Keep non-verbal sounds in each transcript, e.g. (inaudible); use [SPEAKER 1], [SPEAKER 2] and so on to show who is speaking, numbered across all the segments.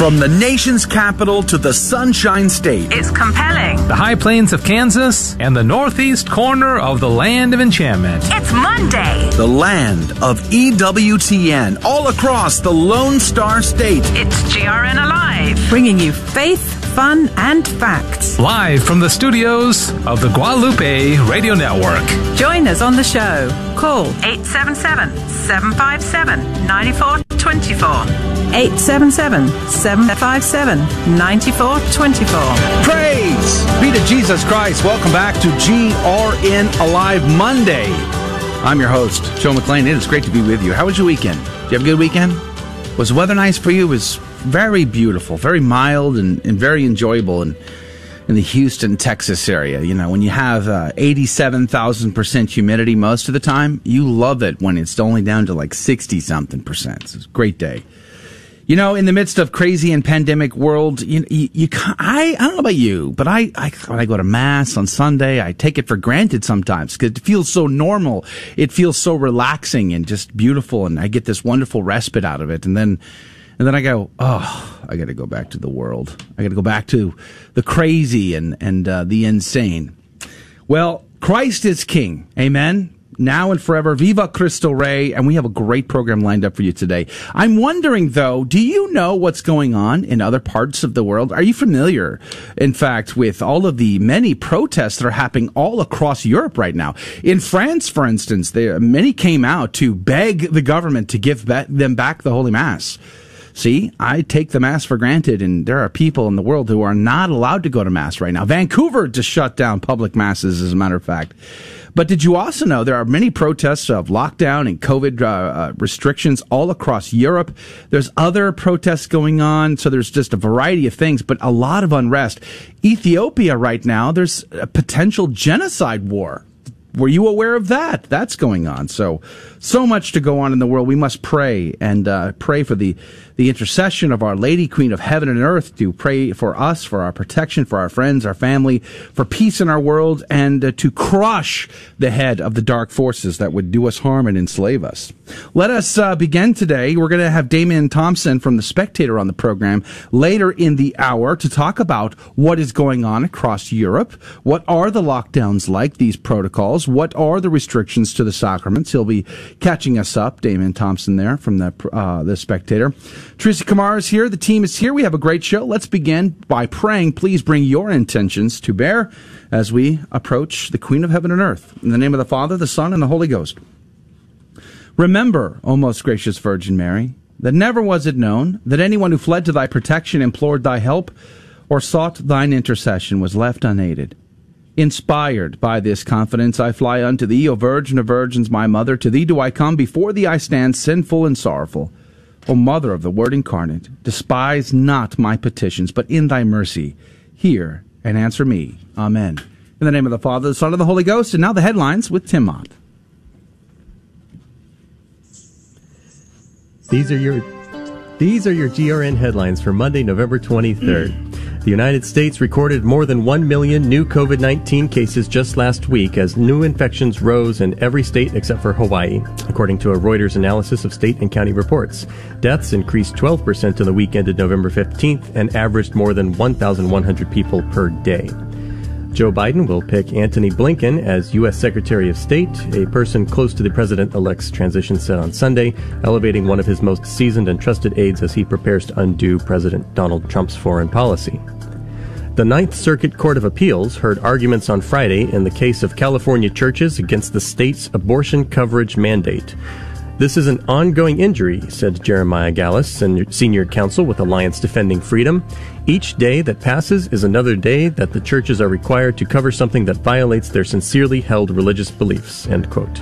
[SPEAKER 1] From the nation's capital to the Sunshine State.
[SPEAKER 2] It's compelling.
[SPEAKER 3] The high plains of Kansas and the northeast corner of the land of enchantment.
[SPEAKER 2] It's Monday.
[SPEAKER 1] The land of EWTN all across the Lone Star State.
[SPEAKER 2] It's GRN Alive.
[SPEAKER 4] Bringing you faith, fun, and facts.
[SPEAKER 3] Live from the studios of the Guadalupe Radio Network.
[SPEAKER 4] Join us on the show. Call
[SPEAKER 2] 877 757 9424.
[SPEAKER 4] 877 757 9424.
[SPEAKER 1] Praise be to Jesus Christ. Welcome back to GRN Alive Monday. I'm your host, Joe McLean. It is great to be with you. How was your weekend? Did you have a good weekend? Was the weather nice for you? It was very beautiful, very mild, and, and very enjoyable. And in the Houston, Texas area. You know, when you have uh, 87,000% humidity most of the time, you love it when it's only down to like 60 something percent. It's a great day. You know, in the midst of crazy and pandemic world, you, you, you I, I don't know about you, but I, I, when I go to mass on Sunday, I take it for granted sometimes because it feels so normal. It feels so relaxing and just beautiful. And I get this wonderful respite out of it. And then, and then I go, oh, I got to go back to the world. I got to go back to the crazy and, and, uh, the insane. Well, Christ is King. Amen now and forever. Viva Cristo Rey. And we have a great program lined up for you today. I'm wondering though, do you know what's going on in other parts of the world? Are you familiar, in fact, with all of the many protests that are happening all across Europe right now? In France, for instance, many came out to beg the government to give them back the Holy Mass. See, I take the Mass for granted, and there are people in the world who are not allowed to go to Mass right now. Vancouver just shut down public Masses, as a matter of fact. But did you also know there are many protests of lockdown and COVID uh, uh, restrictions all across Europe? There's other protests going on, so there's just a variety of things, but a lot of unrest. Ethiopia right now, there's a potential genocide war were you aware of that? That's going on. So, so much to go on in the world. We must pray and uh, pray for the the intercession of Our Lady, Queen of Heaven and Earth, to pray for us, for our protection, for our friends, our family, for peace in our world, and uh, to crush the head of the dark forces that would do us harm and enslave us. Let us uh, begin today. We're going to have Damian Thompson from The Spectator on the program later in the hour to talk about what is going on across Europe. What are the lockdowns like, these protocols? What are the restrictions to the sacraments? He'll be catching us up, Damian Thompson there from the, uh, the Spectator. Teresa Kamara is here. The team is here. We have a great show. Let's begin by praying. Please bring your intentions to bear as we approach the Queen of Heaven and Earth. In the name of the Father, the Son, and the Holy Ghost. Remember, O most gracious Virgin Mary, that never was it known that anyone who fled to thy protection, implored thy help, or sought thine intercession was left unaided. Inspired by this confidence, I fly unto thee, O Virgin of Virgins, my mother. To thee do I come, before thee I stand, sinful and sorrowful. O Mother of the Word incarnate, despise not my petitions, but in thy mercy hear and answer me. Amen. In the name of the Father, the Son, and the Holy Ghost. And now the headlines with Tim Mott.
[SPEAKER 5] These are your these are your GRN headlines for Monday, November 23rd. The United States recorded more than 1 million new COVID 19 cases just last week as new infections rose in every state except for Hawaii, according to a Reuters analysis of state and county reports. Deaths increased 12% in the week ended November 15th and averaged more than 1,100 people per day. Joe Biden will pick Antony Blinken as U.S. Secretary of State, a person close to the president elect's transition said on Sunday, elevating one of his most seasoned and trusted aides as he prepares to undo President Donald Trump's foreign policy. The Ninth Circuit Court of Appeals heard arguments on Friday in the case of California churches against the state's abortion coverage mandate. This is an ongoing injury, said Jeremiah Galus, senior counsel with Alliance Defending Freedom. Each day that passes is another day that the churches are required to cover something that violates their sincerely held religious beliefs. End quote.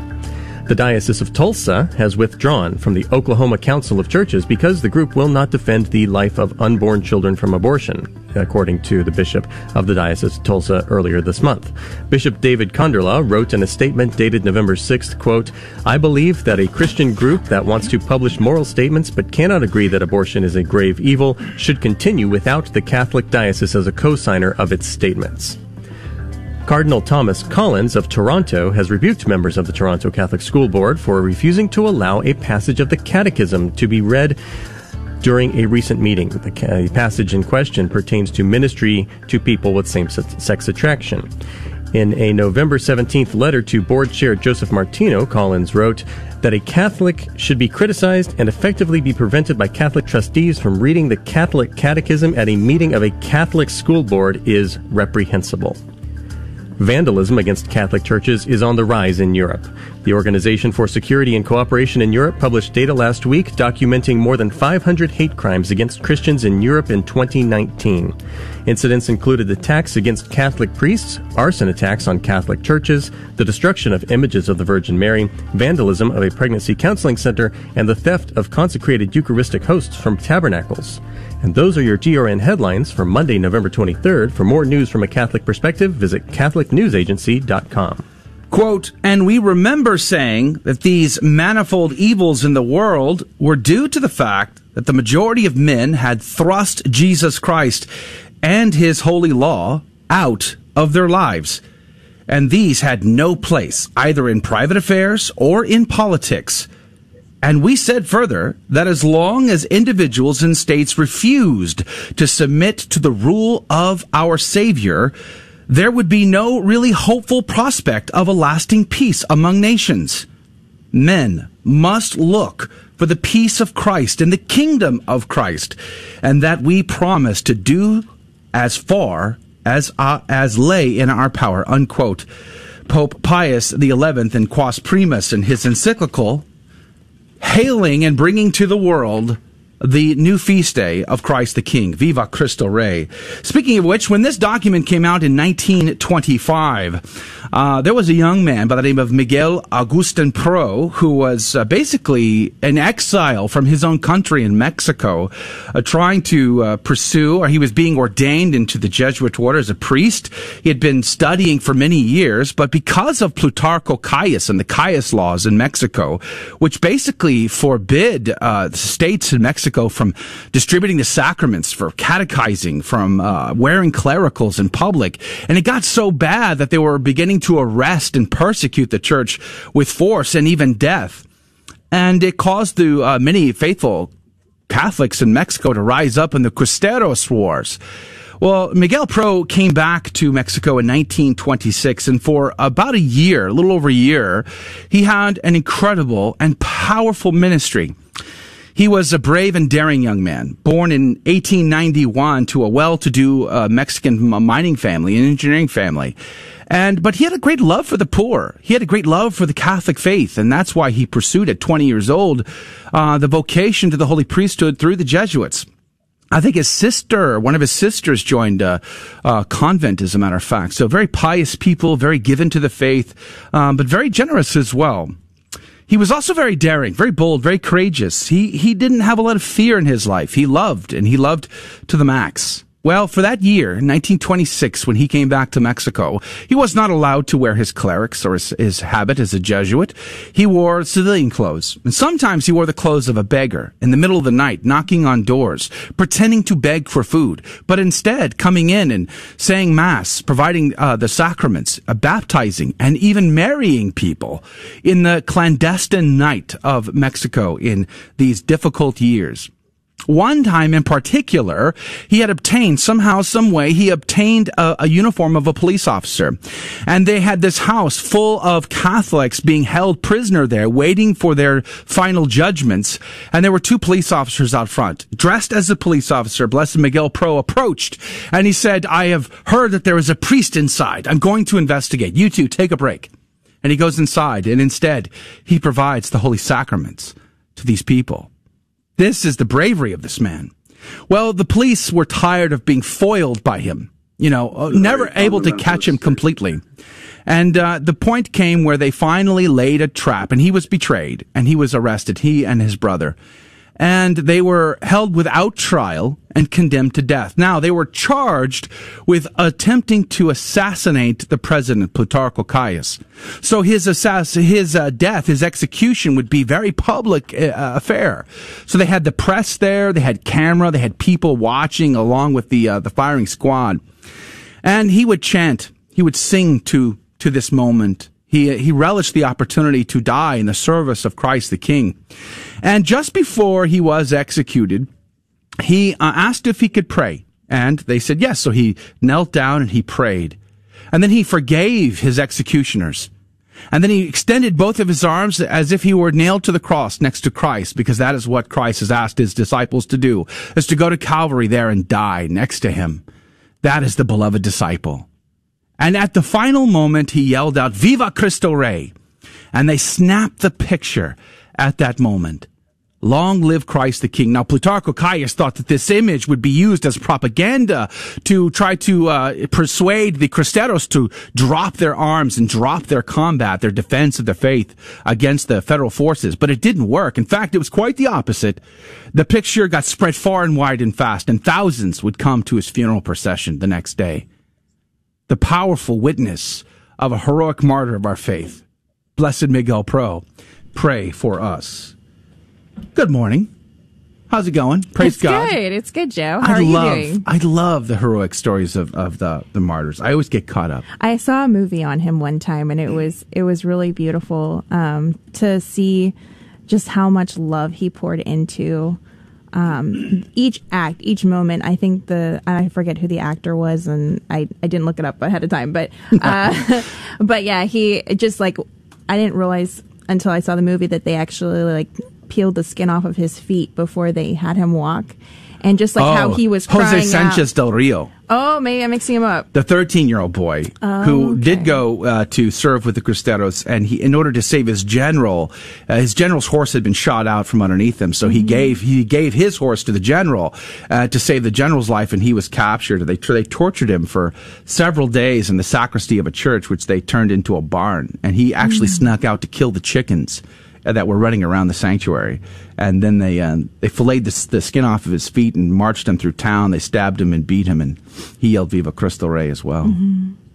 [SPEAKER 5] The Diocese of Tulsa has withdrawn from the Oklahoma Council of Churches because the group will not defend the life of unborn children from abortion, according to the Bishop of the Diocese of Tulsa earlier this month. Bishop David Konderla wrote in a statement dated November 6th, quote, I believe that a Christian group that wants to publish moral statements but cannot agree that abortion is a grave evil should continue without the Catholic Diocese as a co-signer of its statements. Cardinal Thomas Collins of Toronto has rebuked members of the Toronto Catholic School Board for refusing to allow a passage of the Catechism to be read during a recent meeting. The passage in question pertains to ministry to people with same sex attraction. In a November 17th letter to board chair Joseph Martino, Collins wrote that a Catholic should be criticized and effectively be prevented by Catholic trustees from reading the Catholic Catechism at a meeting of a Catholic school board is reprehensible. Vandalism against Catholic churches is on the rise in Europe. The Organization for Security and Cooperation in Europe published data last week documenting more than 500 hate crimes against Christians in Europe in 2019. Incidents included attacks against Catholic priests, arson attacks on Catholic churches, the destruction of images of the Virgin Mary, vandalism of a pregnancy counseling center, and the theft of consecrated Eucharistic hosts from tabernacles. And those are your GRN headlines for Monday, November 23rd. For more news from a Catholic perspective, visit CatholicNewsAgency.com.
[SPEAKER 1] Quote, and we remember saying that these manifold evils in the world were due to the fact that the majority of men had thrust Jesus Christ and his holy law out of their lives. And these had no place either in private affairs or in politics. And we said further that as long as individuals and states refused to submit to the rule of our Savior, there would be no really hopeful prospect of a lasting peace among nations. Men must look for the peace of Christ and the kingdom of Christ, and that we promise to do as far as uh, as lay in our power. Unquote. Pope Pius XI in Quas Primas in his encyclical hailing and bringing to the world the new feast day of Christ the King. Viva Cristo Rey. Speaking of which, when this document came out in 1925, uh, there was a young man by the name of Miguel Agustin Pro who was uh, basically an exile from his own country in Mexico, uh, trying to uh, pursue, or he was being ordained into the Jesuit order as a priest. He had been studying for many years, but because of Plutarco Calles and the Calles laws in Mexico, which basically forbid uh, states in Mexico from distributing the sacraments, for catechizing, from uh, wearing clericals in public, and it got so bad that they were beginning to arrest and persecute the church with force and even death. And it caused the uh, many faithful Catholics in Mexico to rise up in the Cristeros Wars. Well, Miguel Pro came back to Mexico in 1926, and for about a year, a little over a year, he had an incredible and powerful ministry. He was a brave and daring young man, born in 1891 to a well-to-do uh, Mexican mining family, an engineering family. And, but he had a great love for the poor. He had a great love for the Catholic faith. And that's why he pursued at 20 years old, uh, the vocation to the holy priesthood through the Jesuits. I think his sister, one of his sisters joined a, a, convent, as a matter of fact. So very pious people, very given to the faith, um, but very generous as well. He was also very daring, very bold, very courageous. He, he didn't have a lot of fear in his life. He loved, and he loved to the max. Well, for that year, 1926, when he came back to Mexico, he was not allowed to wear his clerics or his, his, habit as a Jesuit. He wore civilian clothes. And sometimes he wore the clothes of a beggar in the middle of the night, knocking on doors, pretending to beg for food, but instead coming in and saying mass, providing uh, the sacraments, uh, baptizing, and even marrying people in the clandestine night of Mexico in these difficult years. One time in particular, he had obtained somehow, some way, he obtained a, a, uniform of a police officer. And they had this house full of Catholics being held prisoner there, waiting for their final judgments. And there were two police officers out front. Dressed as a police officer, Blessed Miguel Pro approached and he said, I have heard that there is a priest inside. I'm going to investigate. You two, take a break. And he goes inside and instead he provides the holy sacraments to these people. This is the bravery of this man. Well, the police were tired of being foiled by him, you know, uh, never able to catch him completely. And uh, the point came where they finally laid a trap, and he was betrayed, and he was arrested, he and his brother and they were held without trial and condemned to death. Now, they were charged with attempting to assassinate the president, Plutarco Calles. So his assass- his uh, death, his execution would be very public uh, affair. So they had the press there, they had camera, they had people watching along with the uh, the firing squad. And he would chant, he would sing to to this moment he, he relished the opportunity to die in the service of Christ the King. And just before he was executed, he uh, asked if he could pray. And they said yes. So he knelt down and he prayed. And then he forgave his executioners. And then he extended both of his arms as if he were nailed to the cross next to Christ, because that is what Christ has asked his disciples to do, is to go to Calvary there and die next to him. That is the beloved disciple. And at the final moment, he yelled out, Viva Cristo Rey! And they snapped the picture at that moment. Long live Christ the King. Now, Plutarch Calles thought that this image would be used as propaganda to try to uh, persuade the Cristeros to drop their arms and drop their combat, their defense of the faith against the federal forces. But it didn't work. In fact, it was quite the opposite. The picture got spread far and wide and fast, and thousands would come to his funeral procession the next day. The powerful witness of a heroic martyr of our faith. Blessed Miguel Pro, pray for us. Good morning. How's it going? Praise
[SPEAKER 6] it's
[SPEAKER 1] God.
[SPEAKER 6] good. It's good, Joe. How
[SPEAKER 1] I
[SPEAKER 6] are
[SPEAKER 1] love,
[SPEAKER 6] you doing?
[SPEAKER 1] I love the heroic stories of, of the, the martyrs. I always get caught up.
[SPEAKER 6] I saw a movie on him one time, and it was it was really beautiful um, to see just how much love he poured into um, each act, each moment. I think the I forget who the actor was, and I, I didn't look it up ahead of time, but (laughs) uh, (laughs) but yeah, he just like I didn't realize until I saw the movie that they actually like peeled the skin off of his feet before they had him walk. And just like how he was
[SPEAKER 1] Oh, Jose
[SPEAKER 6] crying
[SPEAKER 1] Sanchez
[SPEAKER 6] out.
[SPEAKER 1] del Rio.
[SPEAKER 6] Oh, maybe I'm mixing him up.
[SPEAKER 1] the 13 year old boy
[SPEAKER 6] Oh,
[SPEAKER 1] who did go uh, to serve with the Cristeros, and he, in order to save his general, uh, his general's horse had been shot out from underneath him. So he
[SPEAKER 6] Mm-hmm.
[SPEAKER 1] gave he gave his horse to the general uh, to save the general's life, and he was captured. They they tortured him for several days in the sacristy of a church, which they turned into a barn, and he actually
[SPEAKER 6] Mm.
[SPEAKER 1] snuck out to kill the chickens uh, that were running around the sanctuary. And then they uh, they filleted the, the skin off of his feet and marched him through town. They stabbed him and beat him, and he yelled "Viva Cristo Rey" as well.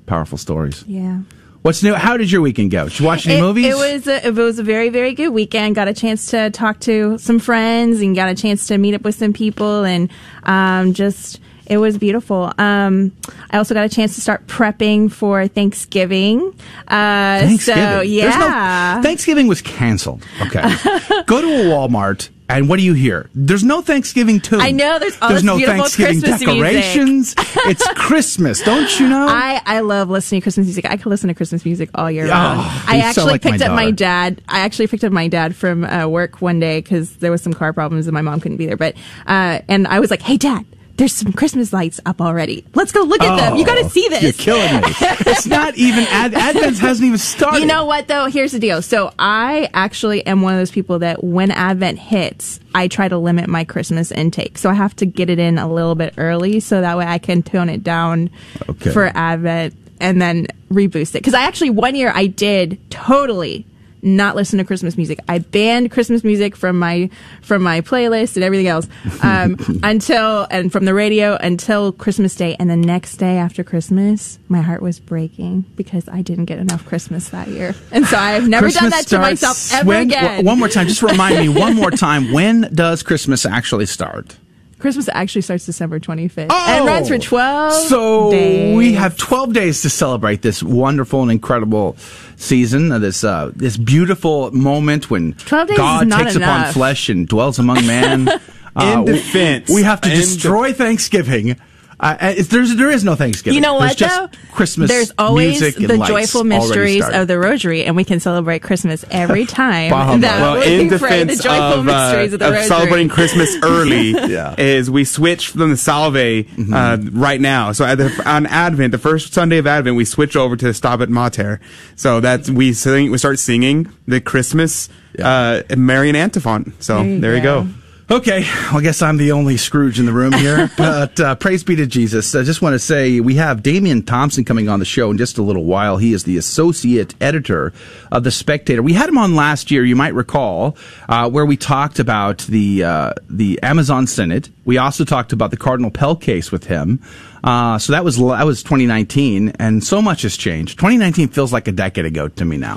[SPEAKER 1] Powerful stories.
[SPEAKER 6] Yeah.
[SPEAKER 1] What's new? How did your weekend go? Did you watch any
[SPEAKER 6] it,
[SPEAKER 1] movies?
[SPEAKER 6] It was a, it was a very very good weekend. Got a chance to talk to some friends and got a chance to meet up with some people and um, just it was beautiful. Um, I also got a chance to start prepping for Thanksgiving. Uh,
[SPEAKER 1] Thanksgiving.
[SPEAKER 6] So yeah.
[SPEAKER 1] no, Thanksgiving was canceled. Okay. (laughs) Go to a Walmart. And what do you hear? There's no Thanksgiving tune.
[SPEAKER 6] I know, there's all
[SPEAKER 1] There's no
[SPEAKER 6] beautiful
[SPEAKER 1] Thanksgiving
[SPEAKER 6] Christmas
[SPEAKER 1] decorations. it's (laughs) Christmas, don't you know?
[SPEAKER 6] I, I love listening to Christmas music. I could listen to Christmas music all year
[SPEAKER 1] Oh,
[SPEAKER 6] round. I actually
[SPEAKER 1] like my
[SPEAKER 6] picked up my dad. I actually picked up my dad from uh, work one day because there was some car problems and my mom couldn't be there. But uh, and I was like, "Hey, Dad, there's some Christmas lights up already. Let's go look at them. You got to oh, see this."
[SPEAKER 1] Oh, You're killing me. (laughs) it's not even Ad- Advent hasn't even started.
[SPEAKER 6] You know what though? Here's the deal. So I actually am one of those people that when Advent hits, I try to limit my Christmas intake. So I have to get it in a little bit early so that way I can tone it down
[SPEAKER 1] Okay.
[SPEAKER 6] for Advent and then reboost it. Cause I actually one year I did totally not listen to Christmas music. I banned Christmas music from my from my playlist and everything else um, (laughs) until and from the radio until Christmas Day. And the next day after Christmas, my heart was breaking because I didn't get enough Christmas that year, and so I've never done that to myself ever
[SPEAKER 1] when-
[SPEAKER 6] again.
[SPEAKER 1] w- One more time, just remind me one more (laughs) time. When does Christmas actually start?
[SPEAKER 6] Christmas actually starts December 25th and runs for 12
[SPEAKER 1] Oh! So
[SPEAKER 6] days.
[SPEAKER 1] we have 12 days to celebrate this wonderful and incredible season, uh, this uh, this beautiful moment when
[SPEAKER 6] 12 days
[SPEAKER 1] God
[SPEAKER 6] is not
[SPEAKER 1] takes upon flesh and dwells among man. (laughs) Uh,
[SPEAKER 7] In defense.
[SPEAKER 1] we have to
[SPEAKER 7] In
[SPEAKER 1] destroy Thanksgiving. Uh, uh, there's, there is no Thanksgiving.
[SPEAKER 6] You know
[SPEAKER 1] There's
[SPEAKER 6] what
[SPEAKER 1] just
[SPEAKER 6] though?
[SPEAKER 1] Christmas
[SPEAKER 6] There's always
[SPEAKER 1] music
[SPEAKER 6] the
[SPEAKER 1] lights
[SPEAKER 6] joyful mysteries of the Rosary, and we can celebrate Christmas every (laughs) time.
[SPEAKER 1] Bah humbug.
[SPEAKER 6] that
[SPEAKER 7] well,
[SPEAKER 6] we
[SPEAKER 7] in (laughs)
[SPEAKER 6] pray the
[SPEAKER 7] defense
[SPEAKER 6] joyful
[SPEAKER 7] of, uh,
[SPEAKER 6] mysteries of the
[SPEAKER 7] of
[SPEAKER 6] Rosary.
[SPEAKER 7] celebrating Christmas (laughs) early,
[SPEAKER 1] Yeah.
[SPEAKER 7] is we switch from the Salve
[SPEAKER 1] Mm-hmm.
[SPEAKER 7] uh, right now. So at the, on Advent, the first Sunday of Advent, we switch over to Stabat Mater. So that's we sing, we start singing the Christmas uh, Marian antiphon. So
[SPEAKER 6] There you
[SPEAKER 7] there you
[SPEAKER 6] go.
[SPEAKER 7] go.
[SPEAKER 1] Okay, well, I guess I'm the only Scrooge in the room here, (laughs) but uh, praise be to Jesus. I just want to say we have Damian Thompson coming on the show in just a little while. He is the associate editor of The Spectator. We had him on last year, you might recall, uh, where we talked about the uh, the Amazon Synod. We also talked about the Cardinal Pell case with him. Uh, so that was that was 2019, and so much has changed. 2019 feels like a decade ago to me now.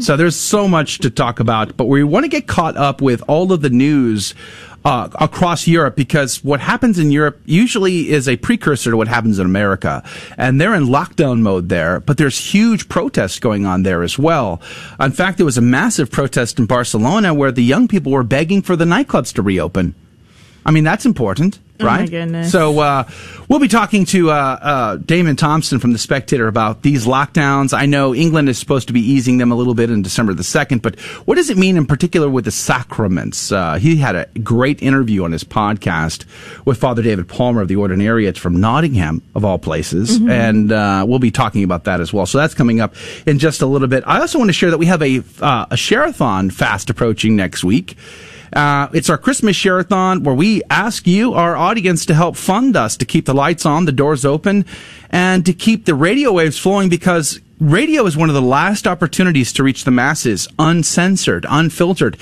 [SPEAKER 1] So there's so much to talk about, but we want to get caught up with all of the news uh, across Europe because what happens in Europe usually is a precursor to what happens in America. And they're in lockdown mode there, but there's huge protests going on there as well. In fact, there was a massive protest in Barcelona where the young people were begging for the nightclubs to reopen. I mean, that's important.
[SPEAKER 6] Oh,
[SPEAKER 1] right?
[SPEAKER 6] goodness.
[SPEAKER 1] So uh, we'll be talking to uh, uh, Damian Thompson from the Spectator about these lockdowns. I know England is supposed to be easing them a little bit in December the second, but what does it mean in particular with the sacraments? Uh, he had a great interview on his podcast with Father David Palmer of the Ordinariate from Nottingham, of all places,
[SPEAKER 6] Mm-hmm.
[SPEAKER 1] and uh, we'll be talking about that as well. So that's coming up in just a little bit. I also want to share that we have a uh, a share-a-thon fast approaching next week. Uh, it's our Christmas Share-a-thon where we ask you, our audience, to help fund us to keep the lights on, the doors open, and to keep the radio waves flowing because radio is one of the last opportunities to reach the masses uncensored, unfiltered.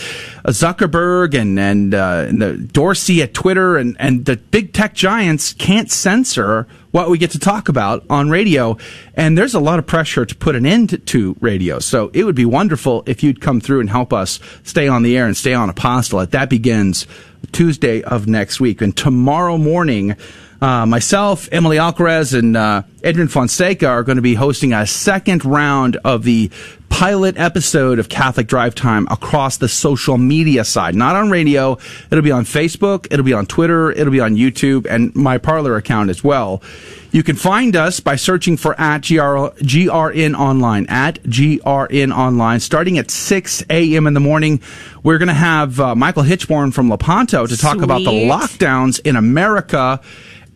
[SPEAKER 1] Uh, Zuckerberg and, and, uh, and the Dorsey at Twitter and, and the big tech giants can't censor what we get to talk about on radio. And there's a lot of pressure to put an end to, radio. So it would be wonderful if you'd come through and help us stay on the air and stay on apostolate. That begins Tuesday of next week. And tomorrow morning, uh, myself, Emily Alcaraz, and uh, Edwin Fonseca are going to be hosting a second round of the pilot episode of Catholic Drive Time across the social media side. Not on radio. It'll be on Facebook. It'll be on Twitter. It'll be on YouTube and my Parler account as well. You can find us by searching for at GR, GRN Online, at GRN Online, starting at 6 a.m. in the morning. We're going to have uh, Michael Hichborn from Lepanto to talk about the lockdowns in America.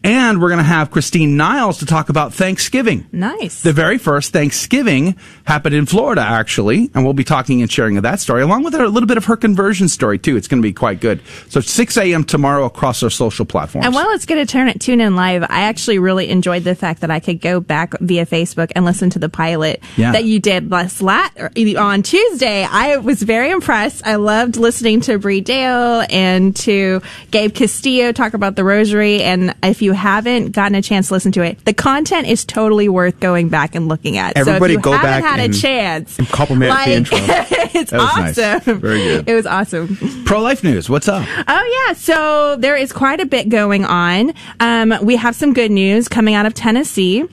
[SPEAKER 1] And we're going to have Christine Niles to talk about Thanksgiving.
[SPEAKER 6] Nice.
[SPEAKER 1] The very first Thanksgiving happened in Florida, actually, and we'll be talking and sharing of that story, along with a little bit of her conversion story, too. It's going to be quite good. So 6 a.m. tomorrow across our social platforms.
[SPEAKER 6] And while it's going to turn it Tune In Live, I actually really enjoyed the fact that I could go back via Facebook and listen to the pilot
[SPEAKER 1] Yeah.
[SPEAKER 6] that you did last lat on Tuesday. I was very impressed. I loved listening to Bree Dale and to Gabe Castillo talk about the Rosary. And if you haven't gotten a chance to listen to it, the content is totally worth going back and looking at.
[SPEAKER 7] Everybody
[SPEAKER 6] so if you
[SPEAKER 7] go
[SPEAKER 6] haven't
[SPEAKER 7] back
[SPEAKER 6] had
[SPEAKER 7] and-
[SPEAKER 6] a chance,
[SPEAKER 7] and compliment the intro. (laughs)
[SPEAKER 6] it's
[SPEAKER 1] That was nice.
[SPEAKER 6] awesome.
[SPEAKER 1] Very good.
[SPEAKER 6] It was awesome.
[SPEAKER 1] Pro life news. What's up?
[SPEAKER 6] Oh yeah, so there is quite a bit going on. Um, we have some good news coming out of Tennessee.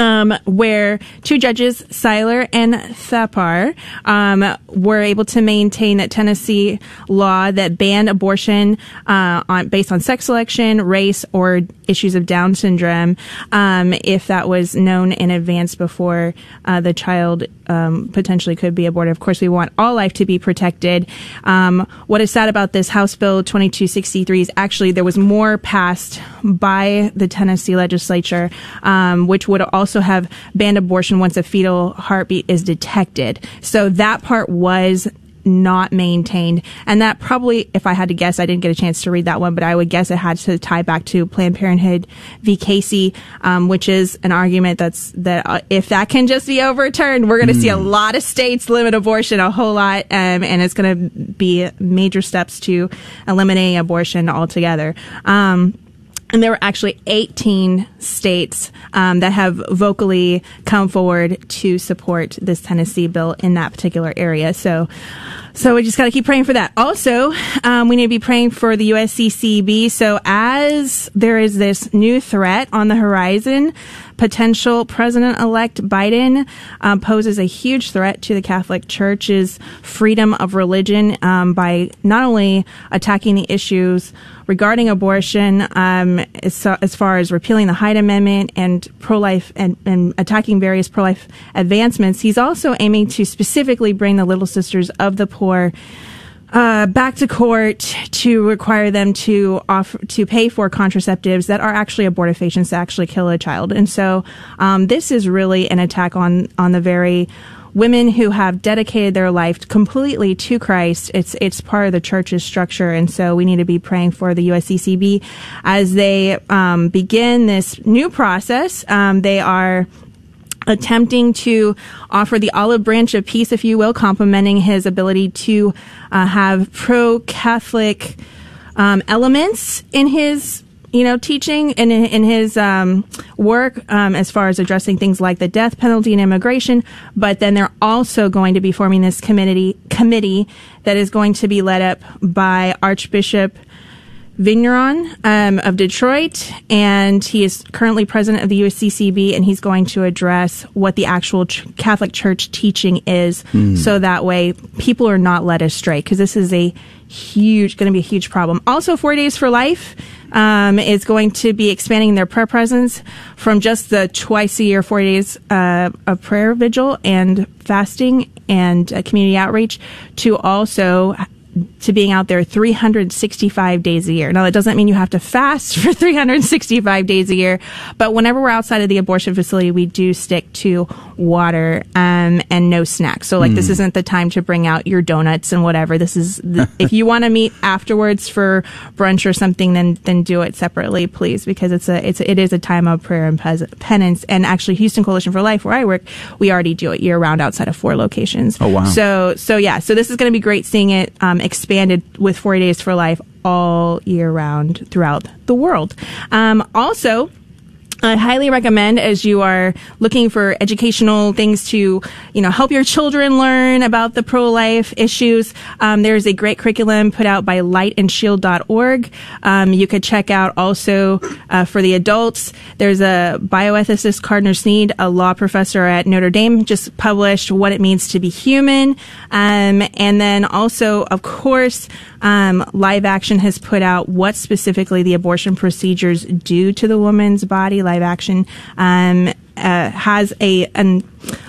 [SPEAKER 6] Um, where two judges, Seiler and Thapar, um, were able to maintain that Tennessee law that banned abortion uh, on based on sex selection, race, or issues of Down syndrome, um, if that was known in advance before uh, the child um, potentially could be aborted. Of course, we want all life to be protected. Um, what is sad about this House Bill 2263 is actually there was more passed by the Tennessee legislature, um, which would also have banned abortion once a fetal heartbeat is detected. So that part was not maintained. And that probably, if I had to guess, I didn't get a chance to read that one, but I would guess it had to tie back to Planned Parenthood v. Casey, um, which is an argument that's, that uh, if that can just be overturned, we're going to see a lot of states limit abortion a whole lot. Um, and it's going to be major steps to eliminating abortion altogether. Um, and there were actually 18 states um, that have vocally come forward to support this Tennessee bill in that particular area. So, so we just got to keep praying for that. Also, um, we need to be praying for the USCCB. So as there is this new threat on the horizon, potential President-elect Biden um, poses a huge threat to the Catholic Church's freedom of religion um, by not only attacking the issues regarding abortion, um, as, as far as repealing the Hyde Amendment and pro-life and, and attacking various pro-life advancements, he's also aiming to specifically bring the Little Sisters of the Poor uh, back to court to require them to offer to pay for contraceptives that are actually abortifacients that actually kill a child. And so, um, this is really an attack on on the very women who have dedicated their life completely to Christ. It's it's part of the church's structure, and so we need to be praying for the USCCB as they um, begin this new process. Um, they are attempting to offer the olive branch of peace, if you will, complimenting his ability to uh, have pro-Catholic um, elements in his you know, teaching and in, in his um, work um, as far as addressing things like the death penalty and immigration. But then they're also going to be forming this committee committee that is going to be led up by Archbishop Vigneron um, of Detroit, and he is currently president of the USCCB, and he's going to address what the actual ch- Catholic Church teaching is, so that way people are not led astray, because this is a huge, going to be a huge problem. Also, Four Days for Life, um, is going to be expanding their prayer presence from just the twice a year, four days uh, of prayer vigil and fasting and uh, community outreach to also to being out there 365 days a year. Now, that doesn't mean you have to fast (laughs) for 365 days a year, but whenever we're outside of the abortion facility, we do stick to water um, and no snacks. So, like, mm. this hmm. isn't the time to bring out your donuts and whatever. This is the, (laughs) if you want to meet afterwards for brunch or something, then then do it separately, please, because it's a it's a, it is a time of prayer and penance. And actually, Houston Coalition for Life, where I work, we already do it year round outside of four locations.
[SPEAKER 1] Oh wow!
[SPEAKER 6] So so yeah, so this is going to be great seeing it. Um, expanded with 40 Days for Life all year round throughout the world. Um, also, I highly recommend as you are looking for educational things to, you know, help your children learn about the pro-life issues. Um, there's a great curriculum put out by lightandshield.org. Um, you could check out also uh, for the adults. There's a bioethicist, Carter Snead, a law professor at Notre Dame, just published what it means to be human. Um, and then also, of course, um, Live Action has put out what specifically the abortion procedures do to the woman's body. Live Action um, uh, has a an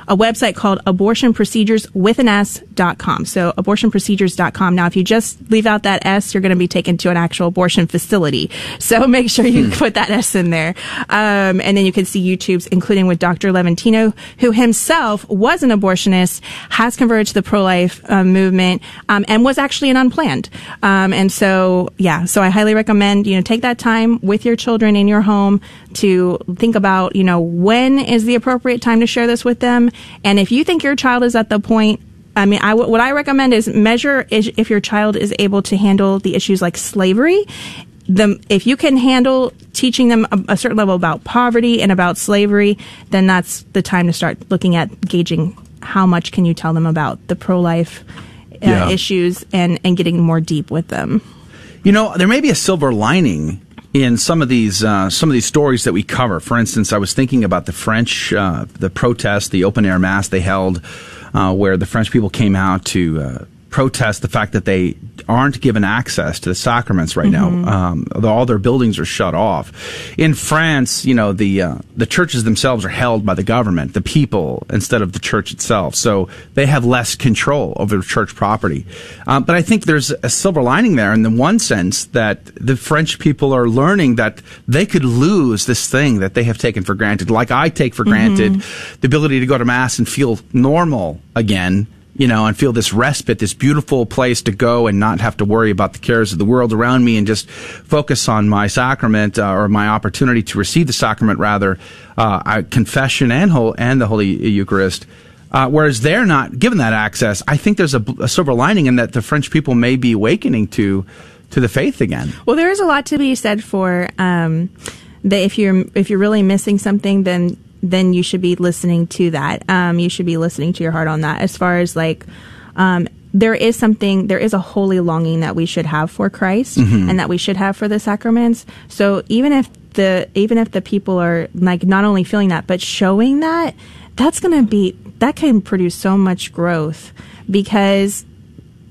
[SPEAKER 6] a website called abortionprocedureswithan So abortionprocedures.com. Now, if you just leave out that S, you're going to be taken to an actual abortion facility. So (laughs) make sure you hmm. put that S in there. Um, and then you can see YouTube's, including with Dr. Levatino, who himself was an abortionist, has converted to the pro-life uh, movement, um, and was actually an unplanned. Um, and so, yeah, so I highly recommend, you know, take that time with your children in your home to think about, you know, when is the appropriate time to share this with them and if you think your child is at the point I mean, I, what I recommend is measure if your child is able to handle the issues like slavery. The, if you can handle teaching them a, a, certain level about poverty and about slavery, then that's the time to start looking at gauging how much can you tell them about the pro-life uh, yeah. issues and, and getting more deep with them.
[SPEAKER 1] You know, there may be a silver lining in some of these uh, some of these stories that we cover. For instance, I was thinking about the French uh, the protest, the open air mass they held, uh, where the French people came out to uh, protest the fact that they aren't given access to the sacraments right mm-hmm. now. Um, all their buildings are shut off. In France, you know, the uh, the churches themselves are held by the government, the people, instead of the church itself. So they have less control over church property. Um, but I think there's a silver lining there in the one sense that the French people are learning that they could lose this thing that they have taken for granted, like I take for mm-hmm. granted the ability to go to mass and feel normal again you know, and feel this respite, this beautiful place to go and not have to worry about the cares of the world around me and just focus on my sacrament uh, or my opportunity to receive the sacrament, rather, uh, confession and, whole, and the Holy Eucharist. Uh, whereas they're not given that access, I think there's a, a silver lining in that the French people may be awakening to to the faith again.
[SPEAKER 6] Well, there is a lot to be said for um, that. If you're if you're really missing something, then then you should be listening to that. Um, you should be listening to your heart on that. As far as like, um, there is something, there is a holy longing that we should have for Christ mm-hmm. and that we should have for the sacraments. So even if the, even if the people are like not only feeling that, but showing that, that's going to be, that can produce so much growth because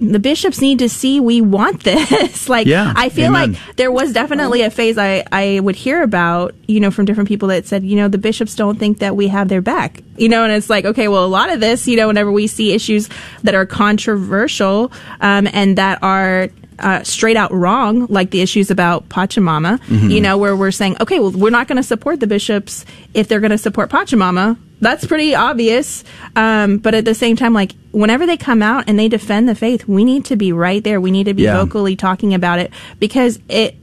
[SPEAKER 6] the bishops need to see we want this. (laughs) like, yeah, I feel amen. like there was definitely a phase I, I would hear about, you know, from different people that said, you know, the bishops don't think that we have their back, you know, and it's like, okay, well, a lot of this, you know, whenever we see issues that are controversial, um, and that are uh, straight out wrong, like the issues about Pachamama, mm-hmm. you know, where we're saying, okay, well, we're not going to support the bishops if they're going to support Pachamama. That's pretty obvious. Um, but at the same time, like, whenever they come out and they defend the faith, we need to be right there. We need to be yeah. vocally talking about it because it,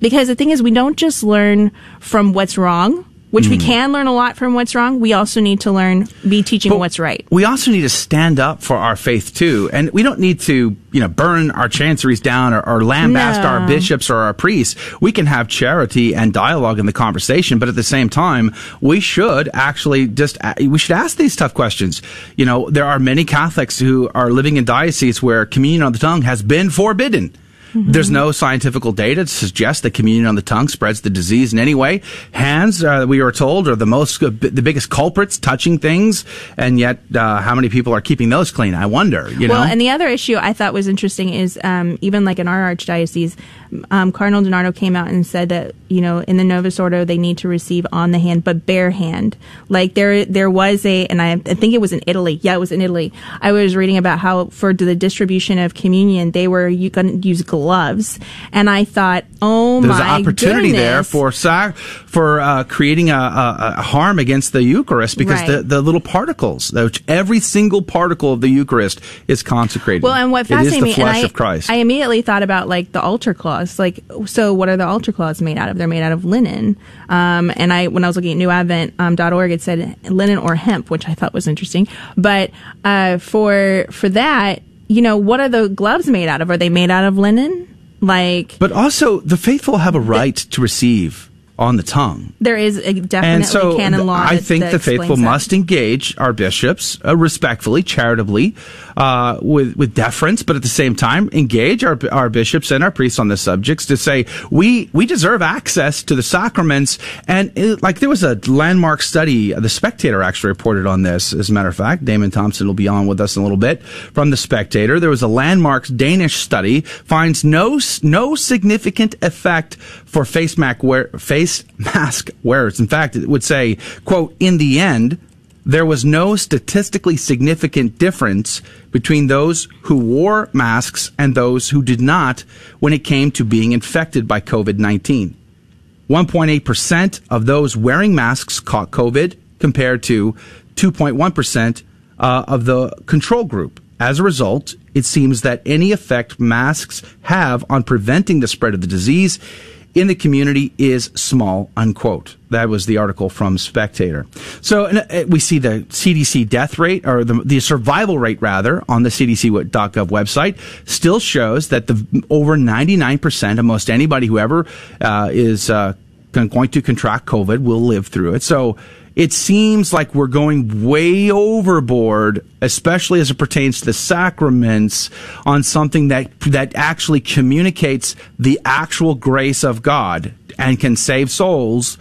[SPEAKER 6] because the thing is, we don't just learn from what's wrong which mm. we can learn a lot from what's wrong. We also need to learn, be teaching but what's right.
[SPEAKER 1] We also need to stand up for our faith too. And we don't need to, you know, burn our chanceries down or, or lambast no. our bishops or our priests. We can have charity and dialogue in the conversation, but at the same time, we should actually just, we should ask these tough questions. You know, there are many Catholics who are living in dioceses where communion on the tongue has been forbidden There's no scientific data to suggest that communion on the tongue spreads the disease in any way. Hands, uh, we are told, are the most, uh, the biggest culprits touching things, and yet uh, how many people are keeping those clean? I wonder. You
[SPEAKER 6] well,
[SPEAKER 1] know?
[SPEAKER 6] and the other issue I thought was interesting is um, even like in our archdiocese, um, Cardinal DiNardo came out and said that you know in the Novus Ordo they need to receive on the hand but bare hand. Like there there was a and I, I think it was in Italy. Yeah, it was in Italy. I was reading about how for the distribution of communion they were you going to use gloves, and I thought, oh
[SPEAKER 1] There's
[SPEAKER 6] my
[SPEAKER 1] an opportunity
[SPEAKER 6] goodness.
[SPEAKER 1] there for sac- for uh, creating a, a, a harm against the Eucharist because
[SPEAKER 6] Right.
[SPEAKER 1] the, the little particles, which every single particle of the Eucharist is consecrated.
[SPEAKER 6] Well, and what fascinated me, and I. I immediately thought about like the altar cloths. Like, so what are the altar cloths made out of? They're made out of linen. Um, and I, when I was looking at newadvent.org, um, dot org, it said linen or hemp, which I thought was interesting. But uh, for for that, you know, what are the gloves made out of? Are they made out of linen? Like,
[SPEAKER 1] but also, the faithful have a right to receive on the tongue.
[SPEAKER 6] there is a definitely
[SPEAKER 1] and so
[SPEAKER 6] canon law.
[SPEAKER 1] I
[SPEAKER 6] that-
[SPEAKER 1] think
[SPEAKER 6] that
[SPEAKER 1] the faithful
[SPEAKER 6] that.
[SPEAKER 1] must engage our bishops uh, respectfully, charitably, uh, with with deference, but at the same time engage our our bishops and our priests on the subjects to say we we deserve access to the sacraments. And it, like there was a landmark study, the Spectator actually reported on this. As a matter of fact, Damian Thompson will be on with us in a little bit from the Spectator. There was a landmark Danish study finds no no significant effect for face mask wear, face mask wearers. In fact, it would say, quote, in the end, there was no statistically significant difference between those who wore masks and those who did not when it came to being infected by COVID-19. 1.8% of those wearing masks caught COVID compared to 2.1% uh, of the control group. As a result, it seems that any effect masks have on preventing the spread of the disease in the community is small, unquote. That was the article from Spectator. So uh, we see the CDC death rate, or the, the survival rate rather, on the CDC.gov website still shows that the over 99% of most anybody who ever uh, is uh, going to contract COVID will live through it. So it seems like we're going way overboard, especially as it pertains to the sacraments, on something that that actually communicates the actual grace of God and can save souls.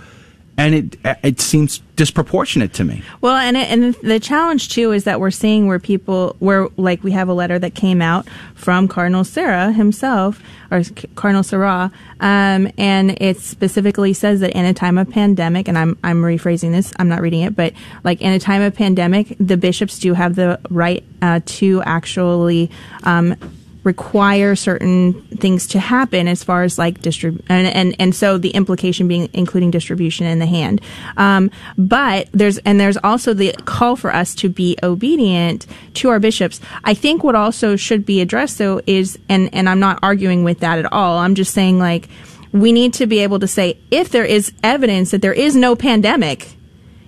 [SPEAKER 1] And it it seems disproportionate to me.
[SPEAKER 6] Well, and it, and the challenge too is that we're seeing where people where like we have a letter that came out from Cardinal Sarah himself or Cardinal Sarah, um, and it specifically says that in a time of pandemic, and I'm I'm rephrasing this, I'm not reading it, but like in a time of pandemic, the bishops do have the right uh, to actually. Um, require certain things to happen as far as like distrib and, and and so the implication being including distribution in the hand. Um, but there's and there's also the call for us to be obedient to our bishops. I think what also should be addressed though is and and i'm not arguing with that at all. I'm just saying like we need to be able to say if there is evidence that there is no pandemic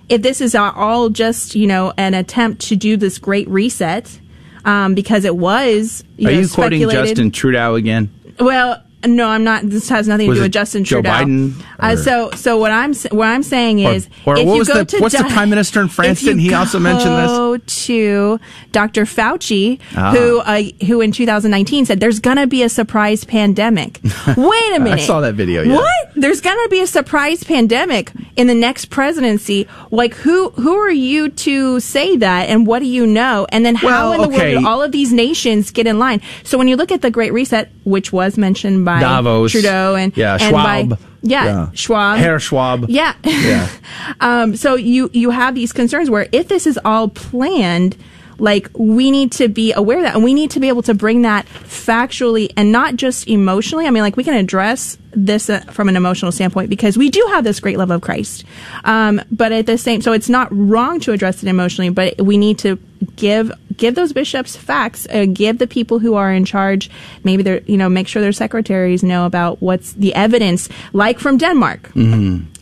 [SPEAKER 6] if this is all just you know an attempt to do this great reset um, because it was. You
[SPEAKER 1] Are
[SPEAKER 6] know,
[SPEAKER 1] you quoting Justin Trudeau again?
[SPEAKER 6] Well, no, I'm not. This has nothing to do with Justin
[SPEAKER 1] Joe
[SPEAKER 6] Trudeau.
[SPEAKER 1] Biden,
[SPEAKER 6] Uh, so, so what I'm what I'm saying is,
[SPEAKER 1] or
[SPEAKER 6] if
[SPEAKER 1] what
[SPEAKER 6] you
[SPEAKER 1] was
[SPEAKER 6] go
[SPEAKER 1] the-
[SPEAKER 6] to
[SPEAKER 1] what's the prime minister in France? Didn't he also mention this?
[SPEAKER 6] Go to Dr. Fauci,
[SPEAKER 1] Ah.
[SPEAKER 6] who uh, who in 2019 said there's gonna be a surprise pandemic. (laughs) Wait a minute, I
[SPEAKER 1] saw that video, yeah.
[SPEAKER 6] What? There's gonna be a surprise pandemic in the next presidency. Like who who are you to say that, and what do you know? And then how
[SPEAKER 1] Well,
[SPEAKER 6] in the
[SPEAKER 1] okay.
[SPEAKER 6] world did all of these nations get in line? So when you look at the Great Reset, which was mentioned by
[SPEAKER 1] Davos.
[SPEAKER 6] Trudeau and
[SPEAKER 1] Yeah,
[SPEAKER 6] and by-
[SPEAKER 1] Schwab.
[SPEAKER 6] yeah,
[SPEAKER 1] Yeah.
[SPEAKER 6] Schwab,
[SPEAKER 1] Herr Schwab.
[SPEAKER 6] yeah,
[SPEAKER 1] Yeah. (laughs)
[SPEAKER 6] um, so you you have these concerns where if this is all planned, like we need to be aware of that, and we need to be able to bring that factually and not just emotionally. I mean, like we can address this uh, from an emotional standpoint because we do have this great love of Christ, um, but at the same, so it's not wrong to address it emotionally, but we need to give give those bishops facts, uh, give the people who are in charge, maybe they're you know make sure their secretaries know about what's the evidence, like from Denmark,